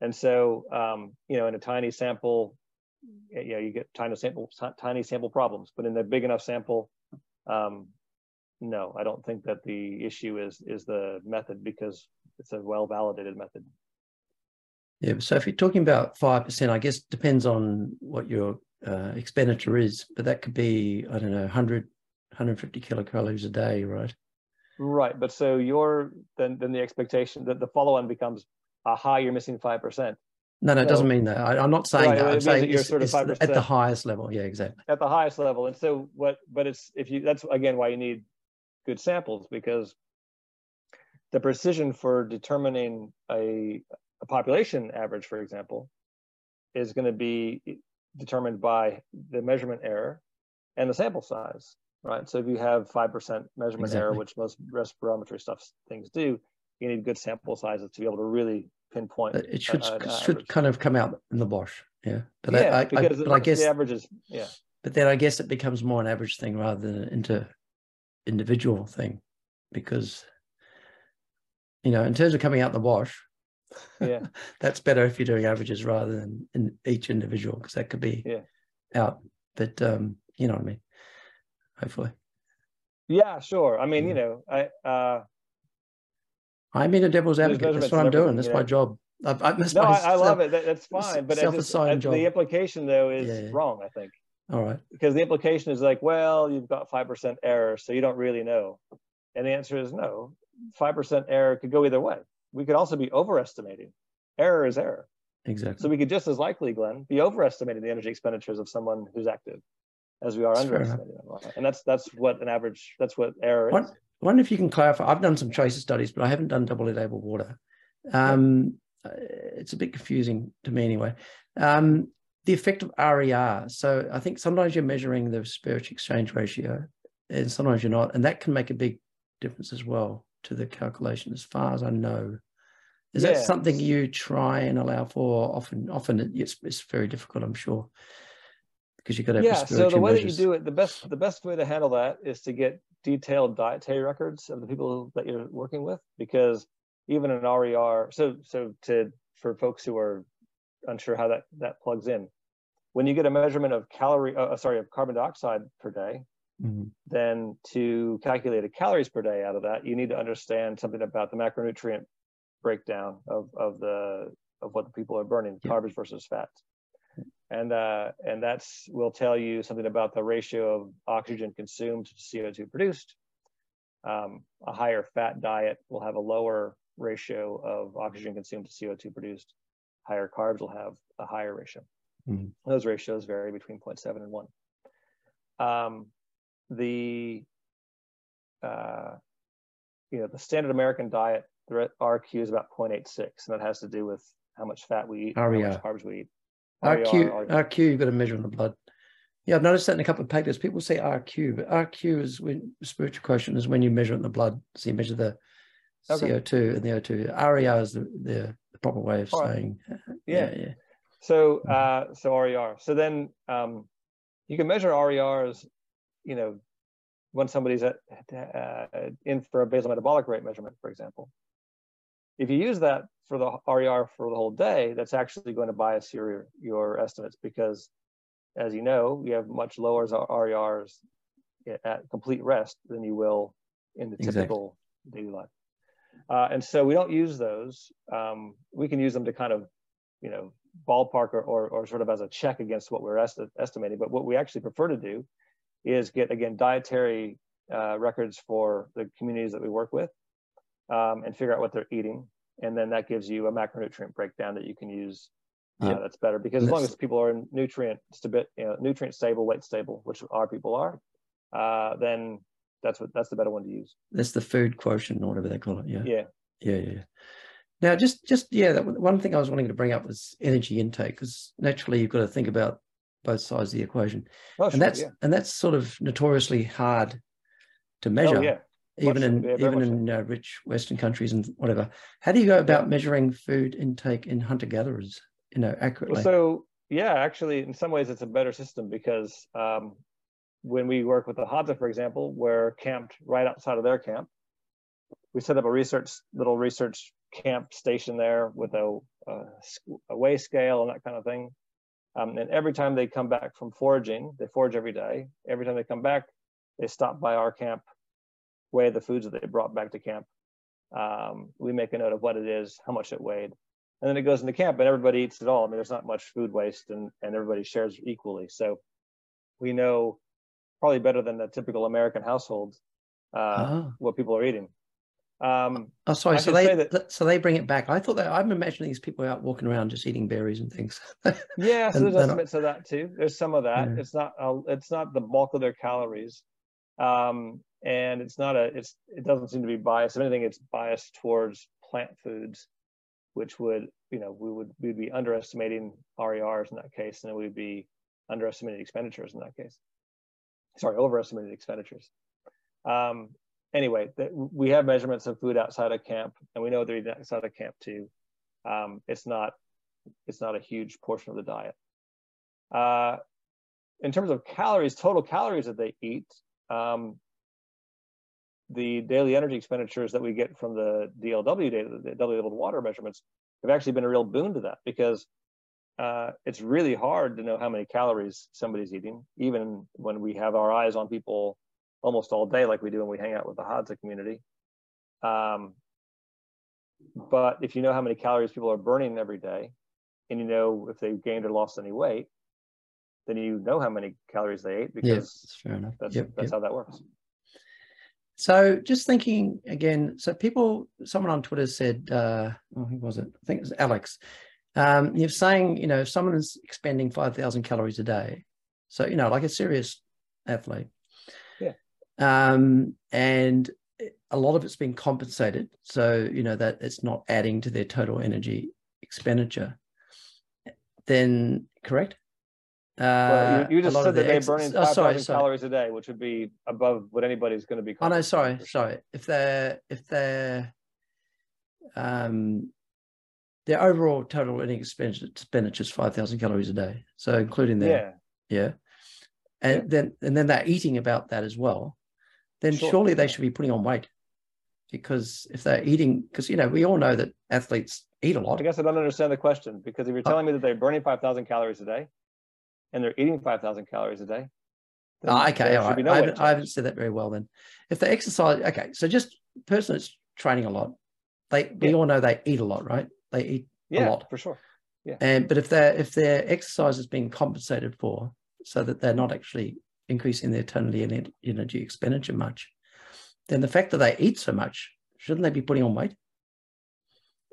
And so, um, you know, in a tiny sample, you know, you get tiny sample, tiny sample problems, but in a big enough sample, um, no, I don't think that the issue is is the method because it's a well validated method. Yeah. So if you're talking about five percent, I guess depends on what your uh, expenditure is, but that could be I don't know 100, 150 kilocalories a day, right? Right. But so your then then the expectation that the follow on becomes aha, you're missing 5%. No, no, it doesn't mean that. I, am not saying right, that. I'm saying you're sort of 5%. at the highest level. Yeah, exactly. At the highest level. And so what, but it's, if you, that's again why you need good samples because the precision for determining a, a population average, for example, is going to be determined by the measurement error and the sample size, right? So if you have 5% measurement exactly. error, which most respirometry stuff things do, you need good sample sizes to be able to really pinpoint. It should uh, should kind of come out in the wash, yeah. But yeah, I, because I, but I guess the averages, yeah. But then I guess it becomes more an average thing rather than an inter individual thing, because you know, in terms of coming out in the wash, yeah, that's better if you're doing averages rather than in each individual because that could be yeah. out. But um, you know what I mean. Hopefully. Yeah, sure. I mean, yeah. you know, I uh I'm in a devil's advocate. That's what I'm doing. That's my job. I, I no, I, I, love it. That, that's fine. But just, the implication though is yeah, wrong. I think. All right. Because the implication is like, well, you've got five percent error, so you don't really know. And the answer is no. Five percent error could go either way. We could also be overestimating. Error is error. Exactly. So we could just as likely, Glenn, be overestimating the energy expenditures of someone who's active as we are that's underestimating them. And that's that's what an average that's what error is. I wonder if you can clarify. I've done some tracer studies, but I haven't done double labeled water. Um, yeah. It's a bit confusing to me anyway. Um, the effect of RER. So I think sometimes you're measuring the respiratory exchange ratio, and sometimes you're not, and that can make a big difference as well to the calculation, as far as I know. Is that something you try and allow for? Often, often it's, it's very difficult, I'm sure, because you've got to. Yeah. So the way measures. that you do it, the best the best way to handle that is to get detailed dietary records of the people that you're working with, because even an RER. So so to for folks who are unsure how that that plugs in, when you get a measurement of calorie, uh, sorry, of carbon dioxide per day, mm-hmm. then to calculate a calories per day out of that, you need to understand something about the macronutrient breakdown of, of the of what the people are burning, yeah. carbs versus fats. And uh, and that's will tell you something about the ratio of oxygen consumed to CO2 produced. Um, a higher fat diet will have a lower ratio of oxygen consumed to CO2 produced. Higher carbs will have a higher ratio. Mm-hmm. Those ratios vary between 0.7 and 1. Um, the uh, you know the standard American diet the RQ is about 0.86, and that has to do with how much fat we eat, RER. how much carbs we eat. RQ, RQ, you've got to measure in the blood. Yeah, I've noticed that in a couple of papers. People say RQ, but RQ is when respiratory quotient is when you measure it in the blood. So you measure the okay. CO2 and the O2. RER is the, the, the proper way of saying. Right. Yeah. yeah, yeah. So, uh, so RER. So then um, you can measure RERs, you know, when somebody's at, uh, in for a basal metabolic rate measurement, for example. If you use that for the RER for the whole day, that's actually going to bias your, your estimates because, as you know, you have much lower RERs at complete rest than you will in the typical daily life. Uh, and so we don't use those. Um, we can use them to kind of, you know, ballpark or, or, or sort of as a check against what we're esti estimating. But what we actually prefer to do is get, again, dietary uh, records for the communities that we work with um, and figure out what they're eating. And then that gives you a macronutrient breakdown that you can use. Uh, yeah. That's better because as long as people are in nutrient stable, you know, nutrient stable, weight stable, which our people are, uh, then that's what that's the better one to use. That's the food quotient or whatever they call it. Yeah. Yeah. Yeah. Yeah. Now, just just yeah, that one thing I was wanting to bring up was energy intake because naturally you've got to think about both sides of the equation, oh, and that's yeah. and that's sort of notoriously hard to oh, measure. Oh, yeah even in yeah, even in uh, rich Western countries and whatever. How do you go about measuring food intake in hunter gatherers, you know, accurately? Well, so yeah, actually, in some ways, it's a better system because um, when we work with the Hadza, for example, we're camped right outside of their camp. We set up a research little research camp station there with a, a, a weigh scale and that kind of thing. Um, and every time they come back from foraging, they forage every day. Every time they come back, they stop by our camp weigh the foods that they brought back to camp. Um, we make a note of what it is, how much it weighed, and then it goes into camp and everybody eats it all. I mean, there's not much food waste and, and everybody shares equally. So we know probably better than a typical American household uh, uh-huh. what people are eating. Um, oh, sorry. So they that, so they bring it back. I thought that I'm imagining these people out walking around just eating berries and things. yeah, so there's estimates of that too. There's some of that. Yeah. It's not uh, it's not the bulk of their calories. Um, and it's not a it's it doesn't seem to be biased. If anything, it's biased towards plant foods, which would you know we would we'd be underestimating RERs in that case, and then we'd be underestimating expenditures in that case. Sorry, overestimated expenditures. Um, anyway, we have measurements of food outside of camp, and we know they're eating outside of camp too. Um, it's not it's not a huge portion of the diet. Uh, in terms of calories, total calories that they eat, um, the daily energy expenditures that we get from the DLW data, the doubly labeled water measurements, have actually been a real boon to that because uh, it's really hard to know how many calories somebody's eating, even when we have our eyes on people almost all day, like we do when we hang out with the Hadza community. Um, but if you know how many calories people are burning every day, and you know if they've gained or lost any weight, then you know how many calories they ate because yeah, fair enough. that's, Yep, that's yep. how that works. So just thinking again, so people, someone on Twitter said, uh, oh, who was it? I think it was Alex. Um, you're saying, you know, if someone is expending 5,000 calories a day, so, you know, like a serious athlete. Um, and a lot of it's been compensated. So, you know, that it's not adding to their total energy expenditure. Then, correct? Well, Uh, you, you just said that they're burning oh, 5,000 sorry, sorry. calories a day, which would be above what anybody's going to be. Oh no, sorry, sorry. If they're if they're um their overall total energy expenditure expenditure is five thousand calories a day. So including their Yeah, yeah. And Yeah. then and then they're eating about that as well, then Sure. surely they should be putting on weight. Because if they're eating, because you know, we all know that athletes eat a lot. I guess I don't understand the question because if you're Uh, telling me that they're burning 5,000 calories a day and they're eating 5,000 calories a day, then Oh, okay, all right. no I, haven't, I haven't said that very well then. If they exercise, okay, so just person that's training a lot, they we Yeah. all know they eat a lot, right? They eat Yeah, lot. for sure. Yeah. And but if their if their exercise is being compensated for, so that they're not actually increasing their total energy expenditure much, then the fact that they eat so much, shouldn't they be putting on weight?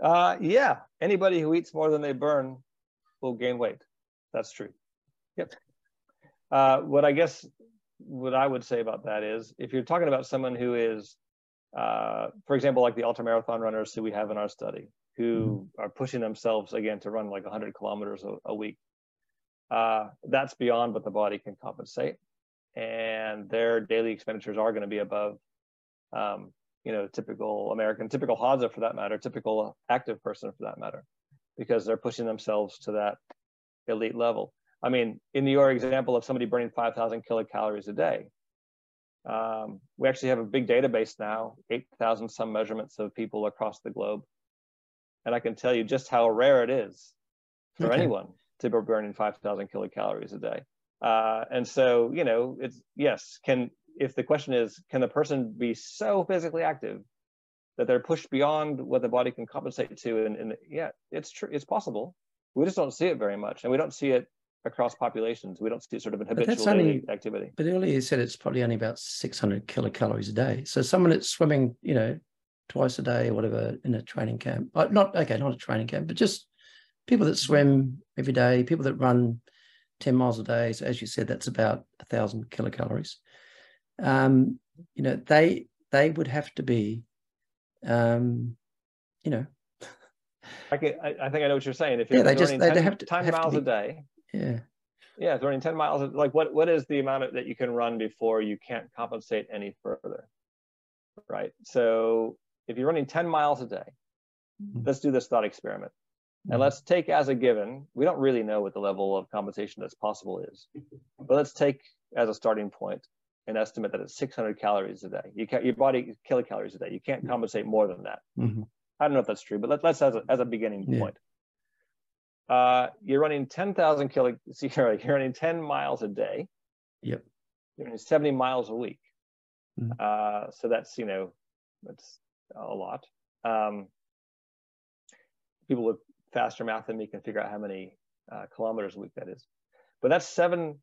Uh, yeah, anybody who eats more than they burn will gain weight. That's true. Yep. Uh, what I guess what I would say about that is if you're talking about someone who is, uh, for example, like the ultramarathon runners who we have in our study, who are pushing themselves again to run like 100 kilometers a, a week, uh, that's beyond what the body can compensate. And their daily expenditures are going to be above um, you know, typical American, typical Hadza for that matter, typical active person for that matter, because they're pushing themselves to that elite level. I mean, in your example of somebody burning 5,000 kilocalories a day, um, we actually have a big database now, 8,000 some measurements of people across the globe. And I can tell you just how rare it is for Okay. anyone to be burning 5,000 kilocalories a day. Uh, and so, you know, it's yes, can if the question is, can the person be so physically active that they're pushed beyond what the body can compensate to? And, and yeah, it's true, it's possible. We just don't see it very much, and we don't see it across populations. We don't see sort of that's habitual only- activity. But earlier you said it's probably only about 600 kilocalories a day. So someone that's swimming, you know, twice a day or whatever in a training camp, not okay, not a training camp, but just people that swim every day, people that run 10 miles a day. So as you said, that's about a thousand kilocalories. Um, you know, they they would have to be, um, you know, I, can, I, I think I know what you're saying. If Yeah, you're they just- running they- they 10, have to- 10 have to miles a day, yeah, yeah, running 10 miles, like what, what is the amount of, that you can run before you can't compensate any further? Right. So if you're running 10 miles a day, Mhm. let's do this thought experiment. And let's take as a given, we don't really know what the level of compensation that's possible is, but let's take as a starting point an estimate that it's 600 calories a day. You can't, your body kilocalories a day. You can't compensate more than that. Mhm. I don't know if that's true, but let, let's as a, as a beginning Yeah. point. Uh, you're running 10,000 kilo, you're running 10 miles a day. Yep. You're running 70 miles a week. Mhm. Uh, so that's, you know, that's a lot. Um, people with faster math than me can figure out how many uh, kilometers a week that is. But that's seven.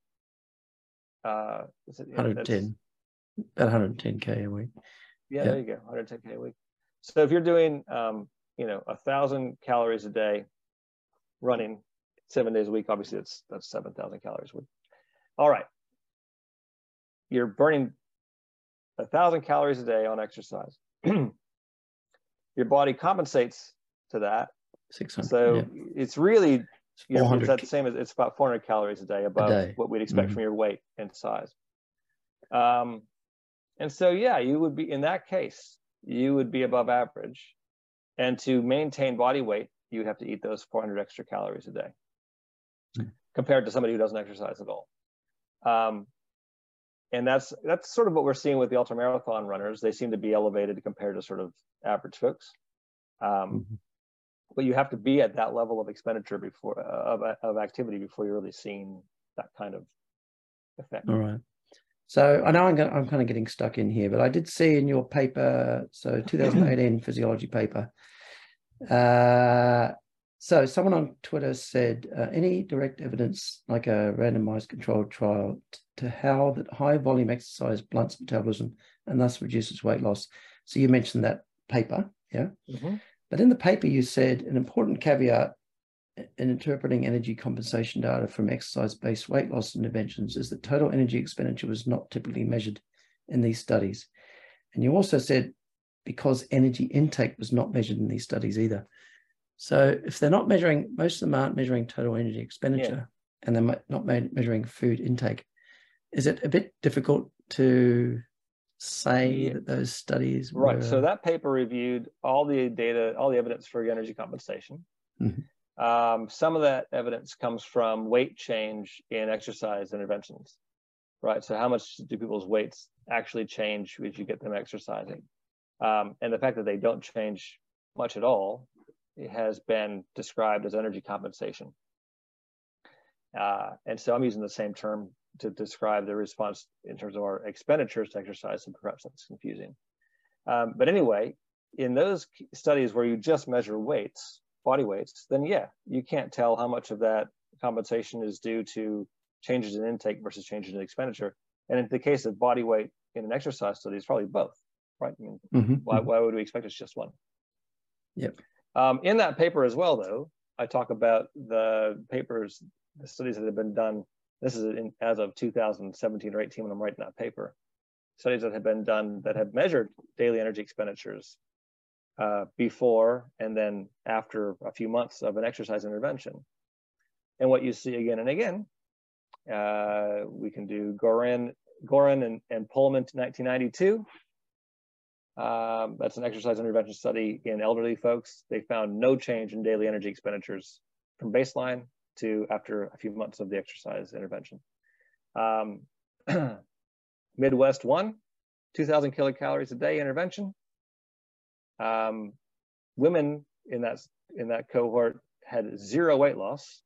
Uh, is it, yeah, that's- 110, about 110k a week. yeah, Yeah. there you go, 110k a week. So if you're doing, um, you know, a thousand calories a day, running seven days a week, obviously that's that's 7,000 calories a week. All right, you're burning a thousand calories a day on exercise. Your body compensates to that, 600. so yeah. it's really you know, it's 400 that same as it's about 400 calories a day above day. what we'd expect Mhm. from your weight and size. Um, and so, yeah, you would be in that case, you would be above average. And to maintain body weight, you would have to eat those 400 extra calories a day Mm. compared to somebody who doesn't exercise at all. Um, and that's that's sort of what we're seeing with the ultramarathon runners. They seem to be elevated compared to sort of average folks. Um, Mhm. But you have to be at that level of expenditure before uh, of, of activity before you're really seeing that kind of effect. All right. So I know I'm, go- I'm kind of getting stuck in here, but I did see in your paper, so 2018 physiology paper, Uh, so someone on Twitter said, uh, any direct evidence, like a randomized controlled trial, to how that high volume exercise blunts metabolism and thus reduces weight loss. So you mentioned that paper, yeah. Mm-hmm. But in the paper, you said an important caveat in interpreting energy compensation data from exercise-based weight loss interventions is that total energy expenditure was not typically measured in these studies. And you also said because energy intake was not measured in these studies either. So if they're not measuring, most of them aren't measuring total energy expenditure yeah. and they're not measuring food intake. Is it a bit difficult to say yeah. that those studies right so that paper reviewed all the data all the evidence for energy compensation mm-hmm. um, some of that evidence comes from weight change in exercise interventions right so how much do people's weights actually change as you get them exercising um, and the fact that they don't change much at all has been described as energy compensation uh, and so i'm using the same term to describe the response in terms of our expenditures to exercise, and perhaps that's confusing. Um, but anyway, in those studies where you just measure weights, body weights, then yeah, you can't tell how much of that compensation is due to changes in intake versus changes in expenditure. And in the case of body weight in an exercise study, it's probably both, right? I mean, mm-hmm. why, mm-hmm. why would we expect it's just one? Yep. Um, in that paper as well, though, I talk about the papers, the studies that have been done this is in, as of 2017 or 18 when I'm writing that paper. Studies that have been done that have measured daily energy expenditures uh, before and then after a few months of an exercise intervention. And what you see again and again, uh, we can do Goran, Goran and, and Poehlman 1992. Um, that's an exercise intervention study in elderly folks. They found no change in daily energy expenditures from baseline to after a few months of the exercise intervention. Um, Midwest one, 2,000 kilocalories a day intervention. Um, women in that in that cohort had zero weight loss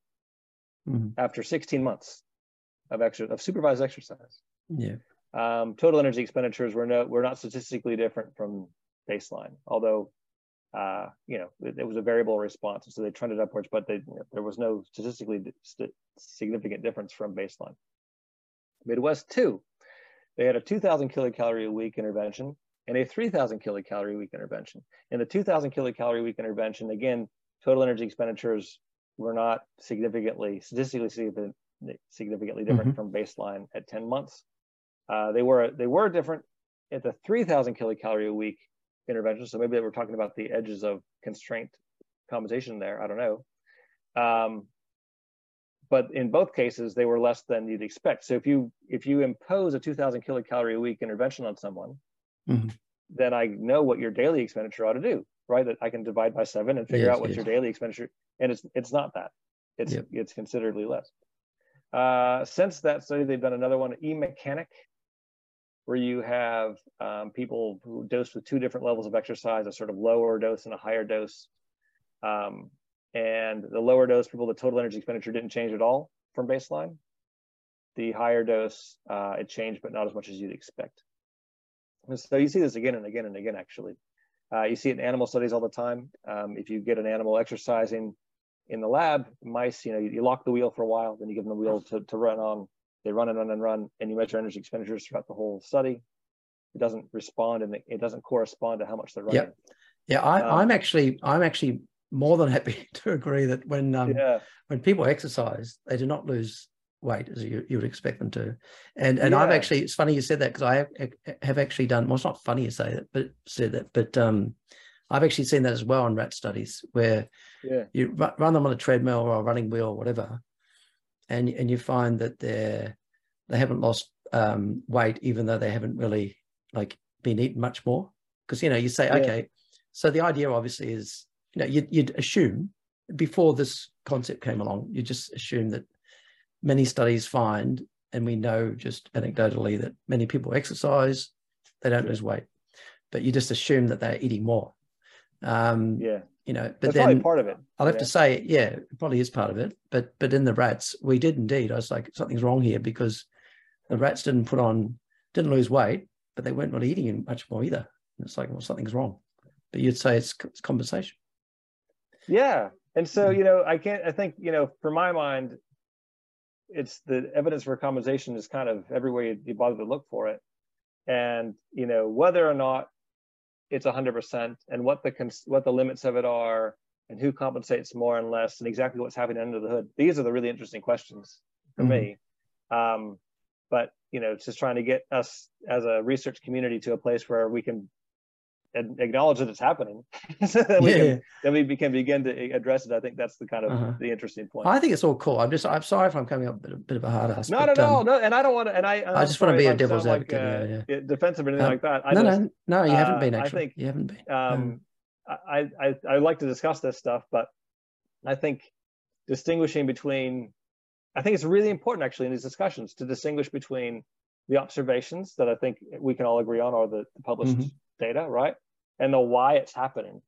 mm-hmm. after 16 months of extra of supervised exercise. Yeah. Um, total energy expenditures were no were not statistically different from baseline, although uh, you know, it, it, was a variable response. So they trended upwards, but they, there was no statistically st significant difference from baseline. Midwest 2, they had a 2,000 kilocalorie a week intervention and a 3,000 kilocalorie a week intervention. In the 2,000 kilocalorie a week intervention, again, total energy expenditures were not significantly, statistically significant, significantly different mm -hmm. from baseline at 10 months. Uh, they were they were different at the 3,000 kilocalorie a week intervention. So maybe we're talking about the edges of constraint compensation there. I don't know. Um, but in both cases, they were less than you'd expect. So if you if you impose a 2,000 kilocalorie a week intervention on someone, mm-hmm. then I know what your daily expenditure ought to do, right? That I can divide by seven and figure yes, out what yes. your daily expenditure. And it's it's not that. It's yep. it's considerably less. Uh, since that study, they've done another one, E-MECHANIC, where you have um, people who dose with two different levels of exercise, a sort of lower dose and a higher dose. Um, and the lower dose people, the total energy expenditure didn't change at all from baseline. The higher dose, uh, it changed, but not as much as you'd expect. And so you see this again and again and again, actually. Uh, you see it in animal studies all the time. Um, if you get an animal exercising in the lab, mice, you know, you, you, lock the wheel for a while, then you give them the wheel to, to run on they run and run and run, and you measure energy expenditures throughout the whole study. It doesn't respond, and it doesn't correspond to how much they're running. Yeah, yeah. I, am um, actually, I'm actually more than happy to agree that when um, yeah. when people exercise, they do not lose weight as you, you would expect them to. And and yeah. I've actually, it's funny you said that because I have, have, actually done. Well, it's not funny you say that, but said that, but um, I've actually seen that as well in rat studies where yeah. you run them on a treadmill or a running wheel or whatever, and and you find that they're they haven't lost um, weight even though they haven't really like been eating much more. Because you know you say yeah. okay. So the idea obviously is you know you'd, you'd assume before this concept came along you just assume that many studies find and we know just anecdotally that many people exercise they don't lose weight but you just assume that they're eating more. Um, yeah you know but That's then part of it i'll have yeah. to say yeah it probably is part of it but but in the rats we did indeed i was like something's wrong here because the rats didn't put on didn't lose weight but they weren't really eating much more either and it's like well something's wrong but you'd say it's, it's compensation Yeah. And so, mm. you know, I can't, I think, you know, for my mind, it's the evidence for compensation is kind of everywhere you, you bother to look for it. And, you know, whether or not it's 100% and what the, cons- what the limits of it are and who compensates more and less and exactly what's happening under the hood. These are the really interesting questions for mm-hmm. me. Um, but, you know, it's just trying to get us as a research community to a place where we can acknowledge that it's happening so that we, yeah, can, yeah. then we can begin to address it. I think that's the kind of uh-huh. the interesting point. I think it's all cool. I'm just i'm sorry if i'm coming up a bit, a bit of a hard ass not at all. um, no and i don't want to and i i just want to be a devil's advocate like, uh, yeah, defensive or anything um, like that. I no just, no no you uh, haven't been actually. I think, you haven't been. um, I, I i like to discuss this stuff but i think distinguishing between i think it's really important actually in these discussions to distinguish between the observations that i think we can all agree on or the, the published mm-hmm data, right? And the why it's happening.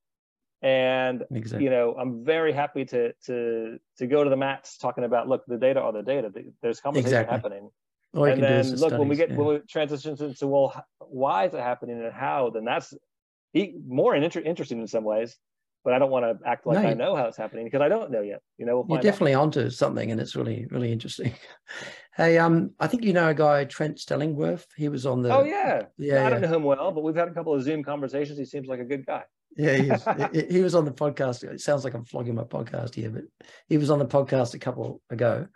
And exactly. you know, I'm very happy to to to go to the mats talking about look, the data are the data. There's compensation exactly. happening. All and then look studies, when we get yeah. when we transition into well, why is it happening and how? Then that's more inter- interesting in some ways but I don't want to act like no, I know how it's happening because I don't know yet. You know, we'll you're definitely out. onto something, and it's really, really interesting. hey, um, I think you know a guy, Trent Stellingwerff. He was on the. Oh yeah, yeah. I don't know him well, but we've had a couple of Zoom conversations. He seems like a good guy. Yeah, he, is. he was on the podcast. It sounds like I'm flogging my podcast here, but he was on the podcast a couple ago,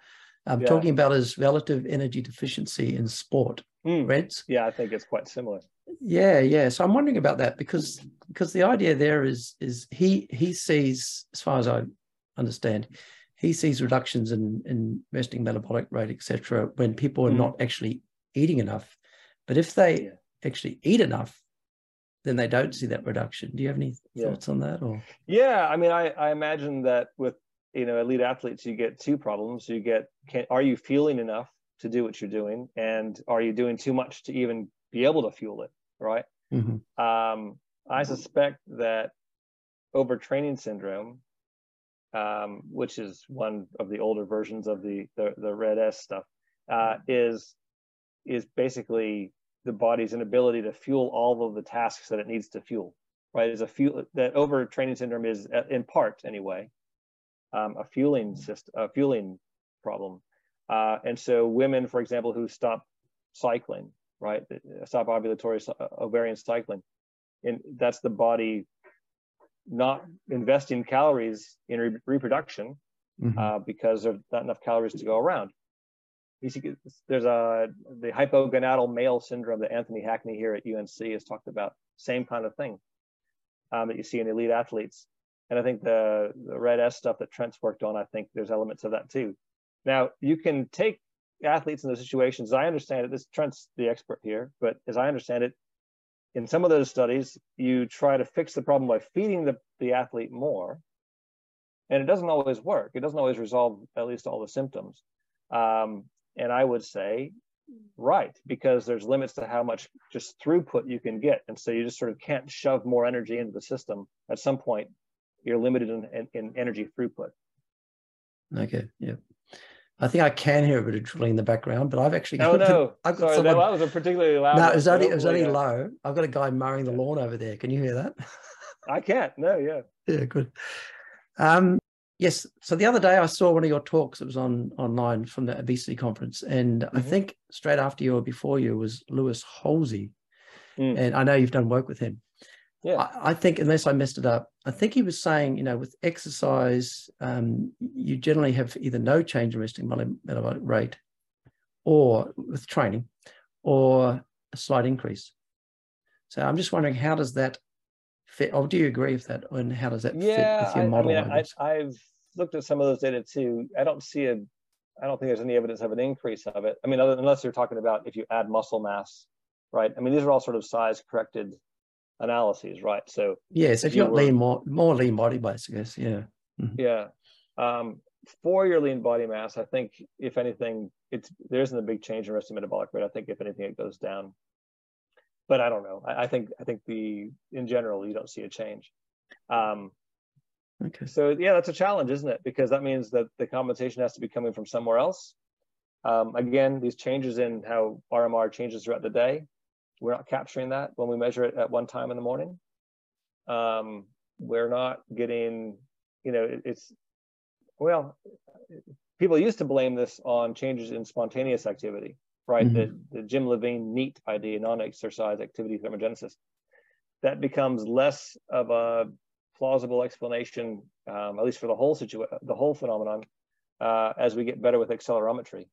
um, yeah. talking about his relative energy deficiency in sport. Mm. RED-S. Yeah, I think it's quite similar. Yeah, yeah. So I'm wondering about that because because the idea there is is he he sees, as far as I understand, he sees reductions in in resting metabolic rate, etc., when people are mm. not actually eating enough. But if they actually eat enough, then they don't see that reduction. Do you have any yeah. thoughts on that? Or yeah, I mean, I I imagine that with you know elite athletes, you get two problems. You get can are you feeling enough to do what you're doing, and are you doing too much to even be able to fuel it? right? Mm-hmm. Um, I suspect that overtraining syndrome, um, which is one of the older versions of the the, the RED-S stuff, uh, is is basically the body's inability to fuel all of the tasks that it needs to fuel. Right? Is a fuel that overtraining syndrome is uh, in part anyway um, a fueling system, a fueling problem. Uh, and so women, for example, who stop cycling right? Stop ovulatory uh, ovarian cycling. And that's the body not investing calories in re- reproduction mm-hmm. uh, because there's not enough calories to go around. You see, there's a the hypogonadal male syndrome that Anthony Hackney here at UNC has talked about. Same kind of thing um, that you see in elite athletes. And I think the the RED-S stuff that Trent's worked on, I think there's elements of that too. Now you can take athletes in those situations, I understand it, this Trent's the expert here, but as I understand it, in some of those studies, you try to fix the problem by feeding the, the athlete more. And it doesn't always work. It doesn't always resolve at least all the symptoms. Um, and I would say, right, because there's limits to how much just throughput you can get. And so you just sort of can't shove more energy into the system. At some point, you're limited in, in, in energy throughput. Okay, yeah. I think I can hear a bit of drilling in the background, but I've actually got. Oh no! I've got Sorry, someone, that was a particularly loud. No, it was only it was only yeah. low. I've got a guy mowing the lawn over there. Can you hear that? I can't. No, yeah. Yeah, good. Um, yes. So the other day I saw one of your talks. It was on online from the obesity conference, and mm-hmm. I think straight after you or before you was Lewis Halsey, mm. and I know you've done work with him. Yeah. I, I, think, unless I messed it up, I think he was saying, you know, with exercise, um, you generally have either no change in resting metabolic rate, or with training, or a slight increase. So I'm just wondering, how does that fit? Or do you agree with that? And how does that yeah, fit with your model? I mean, I, I've looked at some of those data too. I don't see a, I don't think there's any evidence of an increase of it. I mean, other, unless you're talking about if you add muscle mass, right? I mean, these are all sort of size corrected analyses, right? So yes, if, if you got lean more more lean body mass, I guess, yeah. Mm-hmm. Yeah. Um, for your lean body mass, I think if anything, it's there isn't a big change in resting metabolic rate. I think if anything, it goes down. But I don't know. I, I think I think the in general you don't see a change. Um, okay. So yeah, that's a challenge, isn't it? Because that means that the compensation has to be coming from somewhere else. Um, again, these changes in how RMR changes throughout the day we're not capturing that when we measure it at one time in the morning. Um, we're not getting you know, it, it's well, people used to blame this on changes in spontaneous activity, right? Mm-hmm. The, the Jim Levine NEAT idea, non-exercise activity thermogenesis, that becomes less of a plausible explanation, um, at least for the whole situation, the whole phenomenon, uh, as we get better with accelerometry,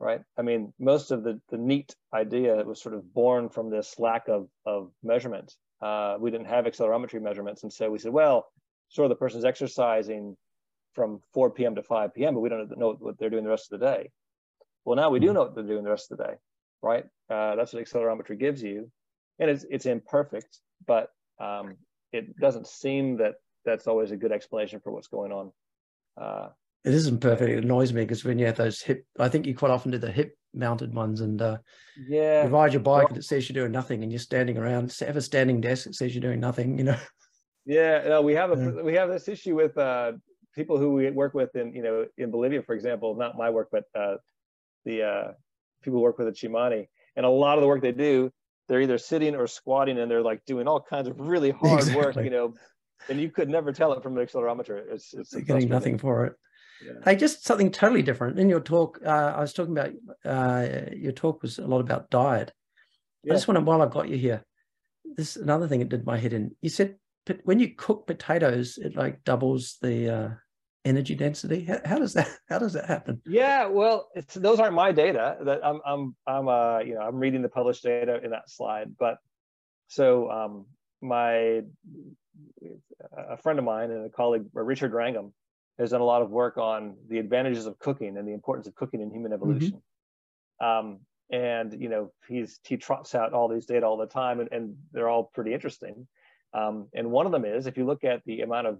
right? I mean, most of the the NEAT idea was sort of born from this lack of of measurement. Uh, we didn't have accelerometry measurements, and so we said, well, sure, the person's exercising from 4 p.m. to 5 p.m., but we don't know what they're doing the rest of the day. Well, now we do mm-hmm. know what they're doing the rest of the day, right? Uh, that's what accelerometry gives you, and it's it's imperfect, but um, it doesn't seem that that's always a good explanation for what's going on. Uh, it isn't perfect. It annoys me because when you have those hip, I think you quite often do the hip mounted ones, and uh, yeah, you ride your bike well, and it says you're doing nothing, and you're standing around. Have a standing desk that says you're doing nothing. You know. Yeah, no, we have a yeah. we have this issue with uh, people who we work with in you know in Bolivia, for example. Not my work, but uh, the uh, people who work with the Tsimane, and a lot of the work they do, they're either sitting or squatting, and they're like doing all kinds of really hard exactly. work. You know, and you could never tell it from an accelerometer. It's it's getting nothing for it. Yeah. Hey, just something totally different. In your talk, uh, I was talking about uh, your talk was a lot about diet. Yeah. I just want to, while I've got you here, this another thing that did my head in. You said but when you cook potatoes, it like doubles the uh, energy density. How, how, does that how does that happen? Yeah, well, those aren't my data. That I'm I'm I'm uh you know I'm reading the published data in that slide, but so um my a friend of mine and a colleague, Richard Wrangham, has done a lot of work on the advantages of cooking and the importance of cooking in human mm-hmm. evolution. Mm-hmm. Um, and you know, he's he trots out all these data all the time, and, and they're all pretty interesting. Um, and one of them is if you look at the amount of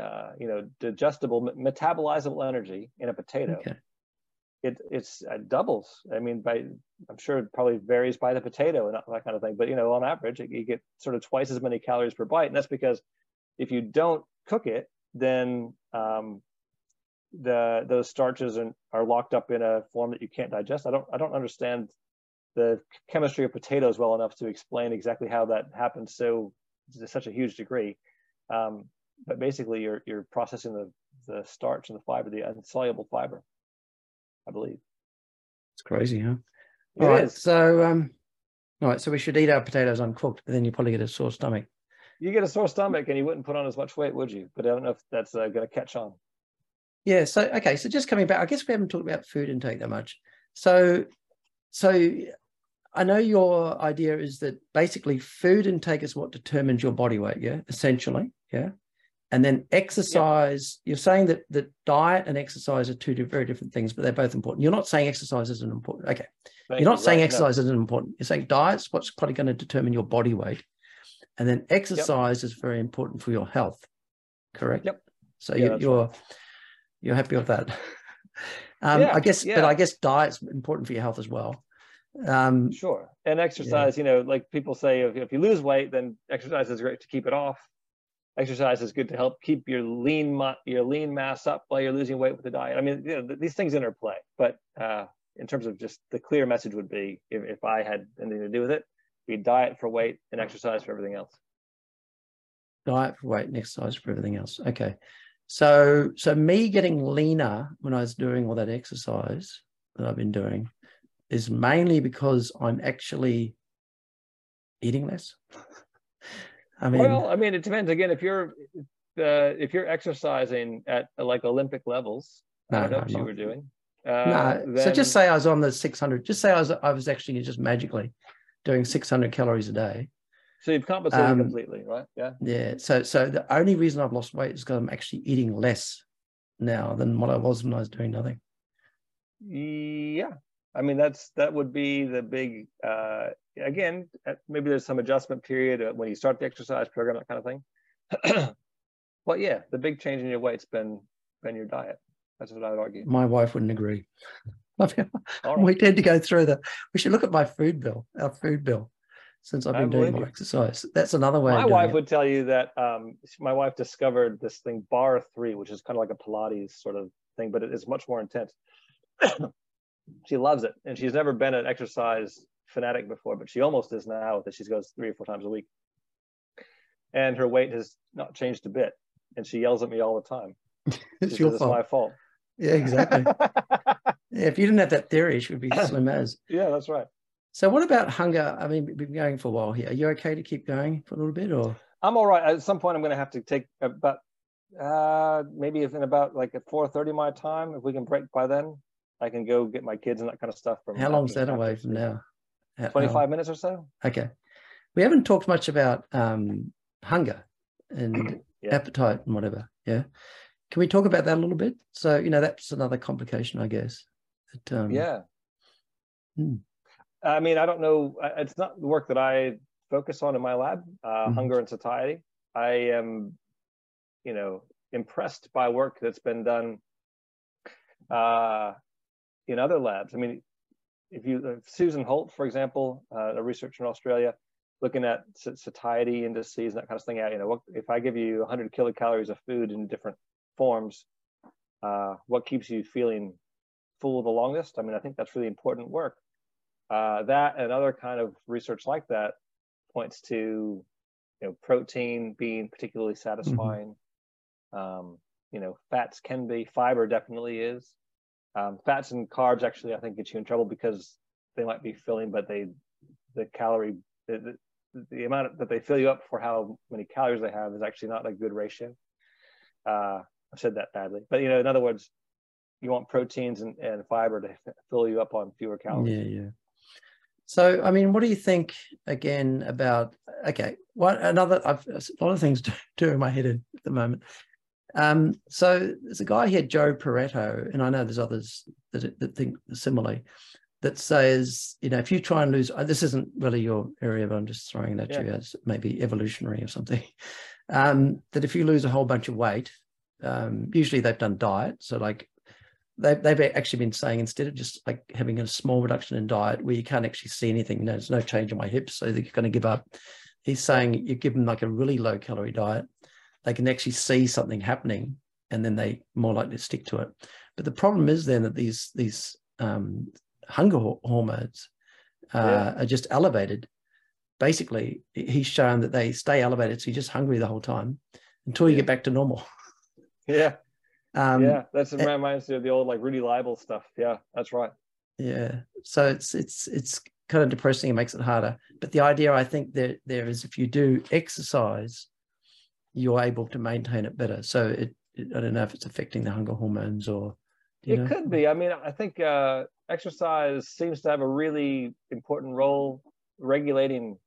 uh, you know digestible metabolizable energy in a potato, okay. it it's uh, doubles. I mean, by I'm sure it probably varies by the potato and that kind of thing, but you know, on average, you get sort of twice as many calories per bite, and that's because if you don't cook it, then um, the those starches are, are locked up in a form that you can't digest. I don't I don't understand the chemistry of potatoes well enough to explain exactly how that happens so to such a huge degree. Um, but basically, you're you're processing the the starch and the fiber, the insoluble fiber. I believe. It's crazy, huh? It all right, is. So, um, all right. So we should eat our potatoes uncooked, but then you probably get a sore stomach you get a sore stomach and you wouldn't put on as much weight, would you? But I don't know if that's uh, going to catch on. Yeah. So okay. So just coming back, I guess we haven't talked about food intake that much. So, so I know your idea is that basically food intake is what determines your body weight. Yeah, essentially. Yeah. And then exercise, yeah. you're saying that that diet and exercise are two very different things, but they're both important. You're not saying exercise isn't important. Okay. Thank you're not you, saying right, exercise no. isn't important. You're saying diet's what's probably going to determine your body weight. And then exercise yep. is very important for your health. Correct. Yep. So yeah, you, are right. you're happy with that. um, yeah, I guess, yeah. but I guess diet's important for your health as well. Um, sure. And exercise, you know, like people say, if, if you lose weight, then exercise is great to keep it off. Exercise is good to help keep your lean your lean mass up while you're losing weight with the diet. I mean, you know, these things interplay. But uh, in terms of just the clear message would be, if, if I had anything to do with it, be diet for weight and exercise for everything else. Diet for weight and exercise for everything else. Okay. So so me getting leaner when I was doing all that exercise that I've been doing is mainly because I'm actually eating less. I mean, well, I mean, it depends. Again, if you're uh, if you're exercising at like Olympic levels, no, I don't know no, what you were doing. Uh, no, then... so just say I was on the 600. Just say I was I was actually just magically doing 600 calories a day. So you've compensated um, completely, right? Yeah. Yeah. So so the only reason I've lost weight is because I'm actually eating less now than what I was when I was doing nothing. Yeah. I mean that's that would be the big uh again maybe there's some adjustment period uh, when you start the exercise program that kind of thing. but yeah, the big change in your weight's been been your diet. That's what I would argue. My wife wouldn't agree. we tend to go through the. We should look at my food bill, our food bill, since I've been doing more exercise. That's another way. My wife it. would tell you that um, my wife discovered this thing, bar Three, which is kind of like a Pilates sort of thing, but it is much more intense. she loves it, and she's never been an exercise fanatic before, but she almost is now. That she goes three or four times a week, and her weight has not changed a bit. and she yells at me all the time. it's She your says fault. It's my fault. Yeah, exactly. if you didn't have that theory, she would be slim as. yeah, that's right. So, what about hunger? I mean, we've been going for a while here. Are you okay to keep going for a little bit, or I'm all right. At some point, I'm going to have to take about uh, maybe if in about like at 4:30 my time, if we can break by then, I can go get my kids and that kind of stuff. From how long is that away from now? How- how- 25 minutes or so. Okay. We haven't talked much about um, hunger and Yeah. appetite and whatever. Yeah. Can we talk about that a little bit? So, you know, that's another complication, I guess. Um, yeah. Hmm. I mean, I don't know. It's not the work that I focus on in my lab, uh, Mhm. hunger and satiety. I am, you know, impressed by work that's been done uh, in other labs. I mean, if you, uh, Susan Holt, for example, uh, a researcher in Australia, looking at satiety indices and that kind of thing. Yeah, you know, what, if I give you 100 kilocalories of food in different forms, uh, what keeps you feeling full the longest? I mean, I think that's really important work. Uh, that and other kind of research like that points to, you know, protein being particularly satisfying. Um, you know, fats can be, fiber definitely is. Um, fats and carbs actually, I think, get you in trouble because they might be filling, but they, the calorie, the, the, the amount that they fill you up for how many calories they have is actually not a good ratio. Uh, I said that badly, but you know, in other words, you want proteins and, and fiber to fill you up on fewer calories. Yeah, yeah. So, I mean, what do you think again about? Okay, what another? I've a lot of things to do in my head at the moment. Um, so there's a guy here, Joe Proietto, and I know there's others that that think similarly. That says, you know, if you try and lose, uh, this isn't really your area, but I'm just throwing it at Yeah. you as maybe evolutionary or something. Um, that if you lose a whole bunch of weight, um, usually they've done diet, so like they've, they've actually been saying instead of just like having a small reduction in diet where you can't actually see anything, you know, there's no change in my hips, so that you're going to give up. He's saying you give them like a really low calorie diet, they can actually see something happening, and then they more likely to stick to it. But the problem is then that these these um, hunger hormones uh, Yeah. are just elevated. Basically, he's shown that they stay elevated, so you're just hungry the whole time until you Yeah. get back to normal. Yeah, Um, yeah, that's it eh, reminds me of the old like Rudy Leibel stuff. Yeah, that's right. Yeah. So it's it's it's kind of depressing. It makes it harder. But the idea I think that there is if you do exercise, you're able to maintain it better. So it, it I don't know if it's affecting the hunger hormones or you it know? could be. I mean, I think uh, exercise seems to have a really important role regulating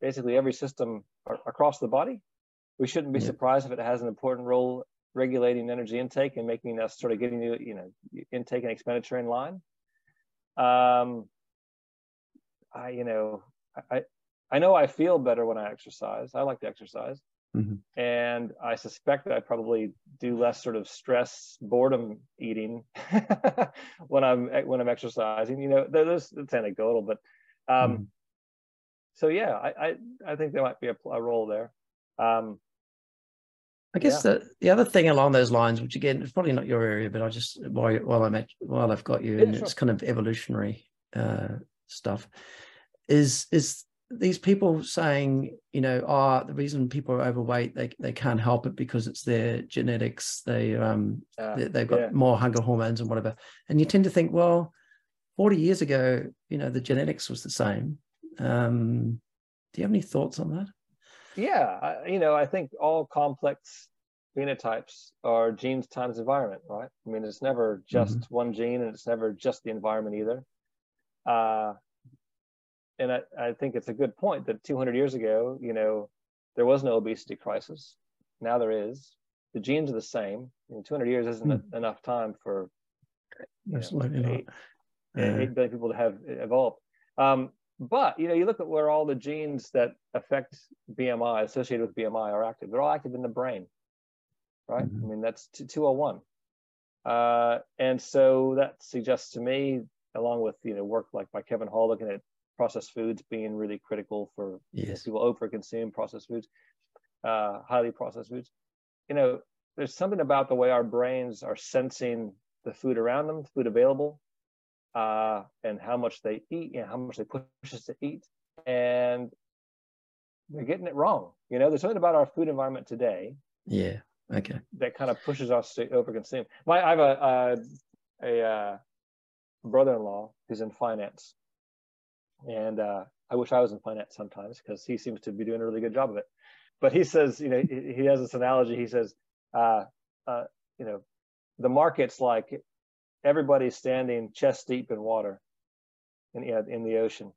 basically every system across the body. We shouldn't be Yeah. surprised if it has an important role regulating energy intake and making us sort of getting you, you know, intake and expenditure in line. Um, I, you know, I, I- know I feel better when I exercise. I like to exercise. Mhm. And I suspect that I probably do less sort of stress, boredom eating when I'm when I'm exercising. You know, there's it's anecdotal, but um, Mhm. so yeah, I, I I think there might be a, a role there. Um, I guess the, the other thing along those lines, which again is probably not your area, but I just while while I'm at, while I've got you, Yeah, and sure. it's kind of evolutionary uh, stuff, is is these people saying, you know, ah, the reason people are overweight, they they can't help it because it's their genetics. They um uh, they, they've got yeah. more hunger hormones and whatever, and you tend to think, well, forty years ago, you know, the genetics was the same. Um, do you have any thoughts on that? Yeah, I, you know, I think all complex phenotypes are genes times environment, right? I mean, it's never just one gene, and it's never just the environment either. Uh, and I, I think it's a good point that 200 years ago, you know, there was no obesity crisis. Now there is. The genes are the same. You know, 200 years isn't enough time for you know, eight, Uh, eight billion people to have evolved. Um, but you know, you look at where all the genes that affect BMI associated with BMI are active. They're all active in the brain, right? Mhm. I mean, that's t- 201. Uh, and so that suggests to me, along with you know work like by Kevin Hall looking at processed foods being really critical for you know, Yes. people overconsume processed foods, uh, highly processed foods. You know, there's something about the way our brains are sensing the food around them, food available, uh, and how much they eat and how much they push us to eat. And they're getting it wrong. You know, there's something about our food environment today Yeah. Okay. That kind of pushes us to overconsume. My, I have a a, a uh, brother-in-law who's in finance, and uh, I wish I was in finance sometimes because he seems to be doing a really good job of it. But he says, you know, he, he has this analogy. He says, uh, uh, you know, the market's like everybody's standing chest deep in water in, in the ocean.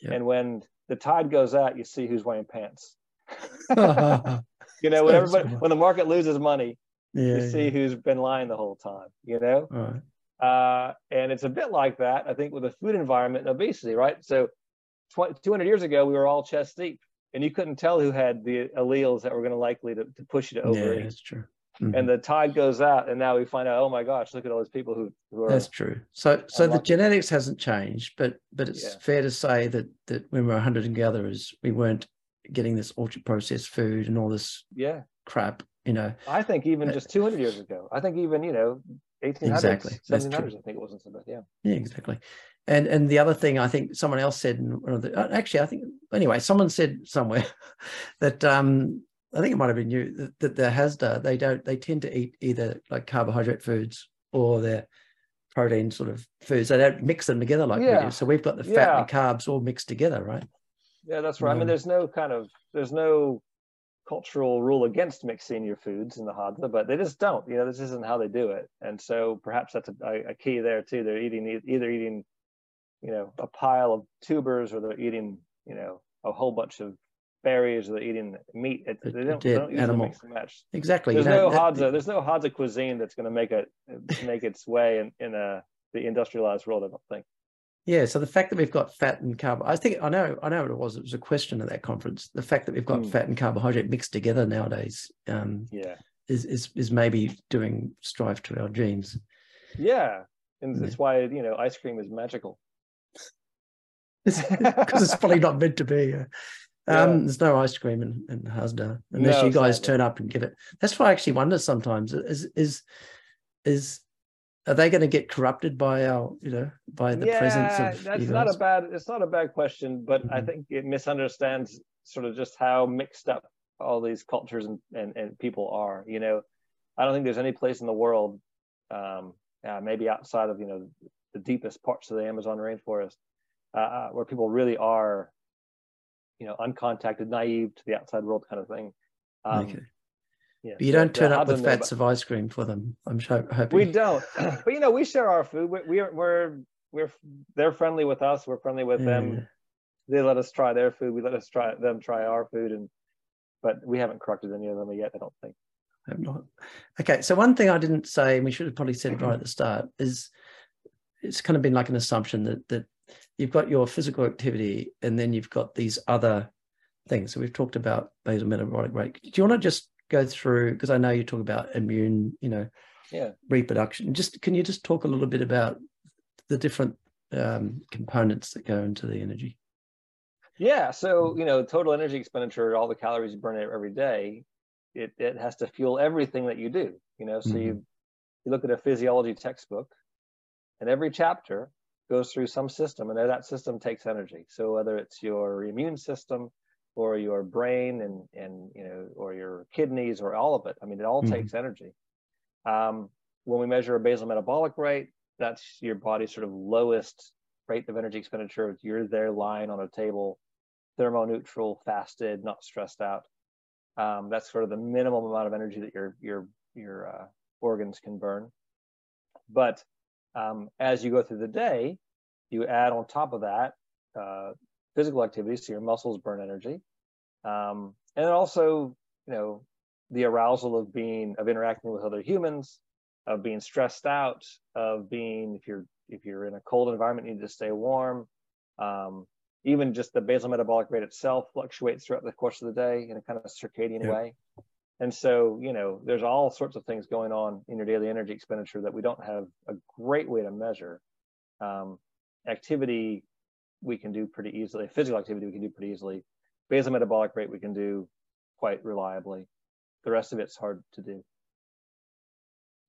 Yep. And when the tide goes out, you see who's wearing pants. you know, when everybody, when the market loses money, yeah, you see yeah. who's been lying the whole time, you know? Right. Uh, and it's a bit like that, I think, with the food environment and obesity, right? So 200 years ago, we were all chest deep and you couldn't tell who had the alleles that were going to likely to, to push you to overeat. Yeah, that's true. Mm-hmm. And the tide goes out, and now we find out, oh my gosh, look at all these people who, who are. That's true. So, so the genetics hasn't changed, but but it's yeah. fair to say that that when we were hunter gatherers, we weren't getting this ultra processed food and all this yeah crap. You know, I think even just 200 years ago, I think even you know 1800s, exactly. 1700s, I think it wasn't so bad. Yeah. Yeah, exactly. And and the other thing I think someone else said, uh, actually I think anyway, someone said somewhere that um, I think it might have been you that, that the Hadza they don't they tend to eat either like carbohydrate foods or their protein sort of foods. They don't mix them together like yeah. we do. So we've got the fat yeah. and carbs all mixed together, right? Yeah, that's right. I mean, um, there's no kind of there's no cultural rule against mixing your foods in the Hadza, but they just don't. You know, this isn't how they do it, and so perhaps that's a, a key there too. They're eating either eating you know a pile of tubers or they're eating you know a whole bunch of or they're eating meat it, they don't, they don't animal. mix and match exactly there's you know, no hadza there's no hadza cuisine that's going to make it make its way in in a the industrialized world i don't think yeah so the fact that we've got fat and carb i think i know i know what it was it was a question at that conference the fact that we've got mm. fat and carbohydrate mixed together nowadays um yeah is, is is maybe doing strife to our genes yeah and yeah. that's why you know ice cream is magical because it's probably not meant to be. Um, yeah. There's no ice cream in, in Hadza unless no, you guys turn up and give it. That's why I actually wonder sometimes is is is are they going to get corrupted by our you know by the yeah, presence of that's not a bad it's not a bad question but mm-hmm. i think it misunderstands sort of just how mixed up all these cultures and, and, and people are you know i don't think there's any place in the world um, uh, maybe outside of you know the deepest parts of the amazon rainforest uh, uh, where people really are, you know, uncontacted, naive to the outside world kind of thing. Um, okay. Yeah, but you don't turn up with fats of ice cream for them. I'm sure. Hoping. We don't, but you know, we share our food. We, we are, we're we're they're friendly with us. We're friendly with yeah. them. They let us try their food. We let us try them try our food, and but we haven't corrupted any of them yet. I don't think. I have not. Okay, so one thing I didn't say, and we should have probably said it right at the start, is it's kind of been like an assumption that that you've got your physical activity and then you've got these other things. So we've talked about basal metabolic rate. Do you want to just go through because I know you talk about immune, you know, yeah, reproduction. Just can you just talk a little bit about the different um, components that go into the energy? Yeah, so you know, total energy expenditure, all the calories you burn every day, it it has to fuel everything that you do. You know, so mm-hmm. you you look at a physiology textbook, and every chapter goes through some system and that system takes energy. So whether it's your immune system or your brain and, and you know, or your kidneys or all of it, I mean, it all mm-hmm. takes energy. Um, when we measure a basal metabolic rate, that's your body's sort of lowest rate of energy expenditure. You're there lying on a table, thermoneutral, fasted, not stressed out. Um, that's sort of the minimum amount of energy that your your your uh, organs can burn. But um, as you go through the day, you add on top of that uh, physical activity, so your muscles burn energy, um, and also, you know, the arousal of being of interacting with other humans, of being stressed out, of being if you're if you're in a cold environment, you need to stay warm. Um, even just the basal metabolic rate itself fluctuates throughout the course of the day in a kind of circadian yeah. way. And so, you know, there's all sorts of things going on in your daily energy expenditure that we don't have a great way to measure. Um, activity we can do pretty easily. Physical activity we can do pretty easily. Basal metabolic rate we can do quite reliably. The rest of it's hard to do.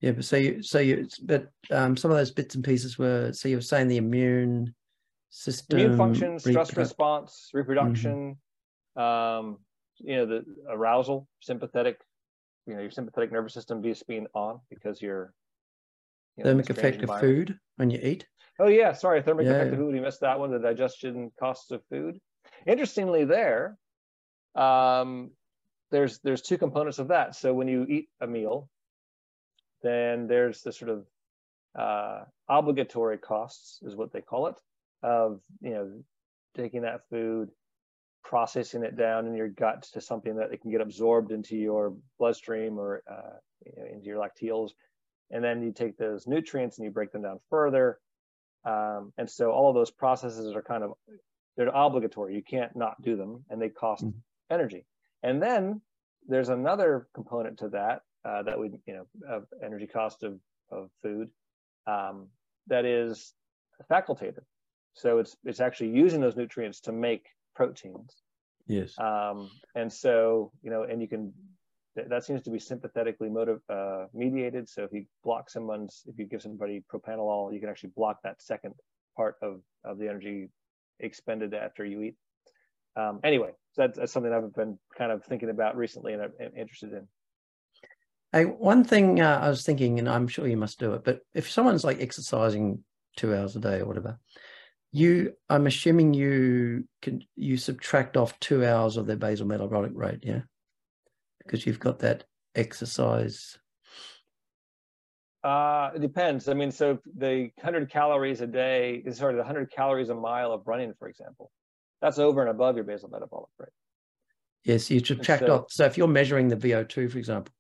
Yeah, but so you, so you, but um, some of those bits and pieces were. So you were saying the immune system, immune function, stress response, reproduction, mm-hmm. um, you know the arousal sympathetic you know your sympathetic nervous system be being on because you're you know, thermic effect of food when you eat. Oh yeah, sorry, thermic yeah. effect of food. We missed that one. The digestion costs of food. Interestingly, there, um, there's there's two components of that. So when you eat a meal, then there's the sort of uh, obligatory costs, is what they call it, of you know taking that food, processing it down in your gut to something that it can get absorbed into your bloodstream or uh, you know, into your lacteals, and then you take those nutrients and you break them down further. Um, and so all of those processes are kind of they're obligatory. You can't not do them, and they cost mm-hmm. energy. And then there's another component to that uh, that we, you know, of energy cost of, of food um, that is facultative. So it's it's actually using those nutrients to make proteins. Yes. Um, and so you know, and you can that seems to be sympathetically motive uh, mediated. So if you block someone's, if you give somebody propranolol, you can actually block that second part of of the energy expended after you eat. Um, anyway, so that's, that's, something I've been kind of thinking about recently and I'm interested in. Hey, one thing uh, I was thinking, and I'm sure you must do it, but if someone's like exercising two hours a day or whatever, you, I'm assuming you can you subtract off two hours of their basal metabolic rate, yeah, because you've got that exercise. Uh, it depends. I mean, so the 100 calories a day is sort of the 100 calories a mile of running, for example. That's over and above your basal metabolic rate. Yes, you subtract so, off. So if you're measuring the VO2, for example,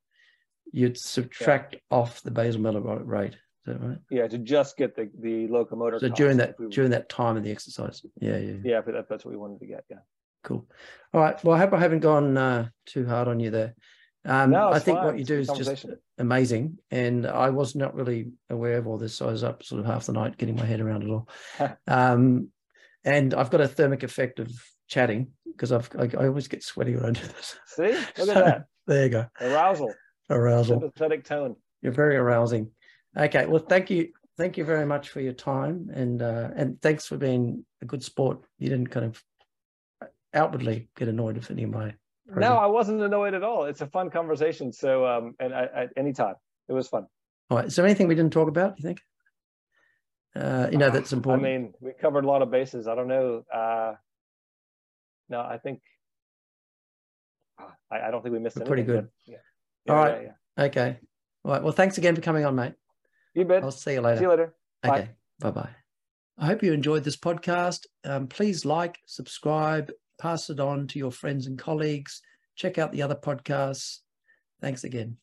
you'd subtract yeah. off the basal metabolic rate. Is that right? Yeah, to just get the, the locomotor. So during that during that time of the exercise. Yeah, yeah. Yeah, but that, that's what we wanted to get. Yeah. Cool. All right. Well, I hope I haven't gone uh, too hard on you there. Um, no, I think fine. what you do is just amazing, and I was not really aware of all this. So I was up sort of half the night getting my head around it all. um, and I've got a thermic effect of chatting because I've I, I, always get sweaty when I do this. See, look so, at that. There you go. Arousal. Arousal. Sympathetic tone. You're very arousing. Okay. Well, thank you. Thank you very much for your time and uh, and thanks for being a good sport. You didn't kind of outwardly get annoyed with any of my. Program. No, I wasn't annoyed at all. It's a fun conversation. So, um, and I, at any time, it was fun. All right. Is there anything we didn't talk about? You think? Uh, you know, that's important. I mean, we covered a lot of bases. I don't know. Uh, no, I think I, I don't think we missed anything. Pretty good. Yeah. yeah. All right. Yeah. Okay. All right. Well, thanks again for coming on, mate. You bet. I'll see you later. See you later. Okay. Bye bye. I hope you enjoyed this podcast. Um, please like, subscribe, pass it on to your friends and colleagues. Check out the other podcasts. Thanks again.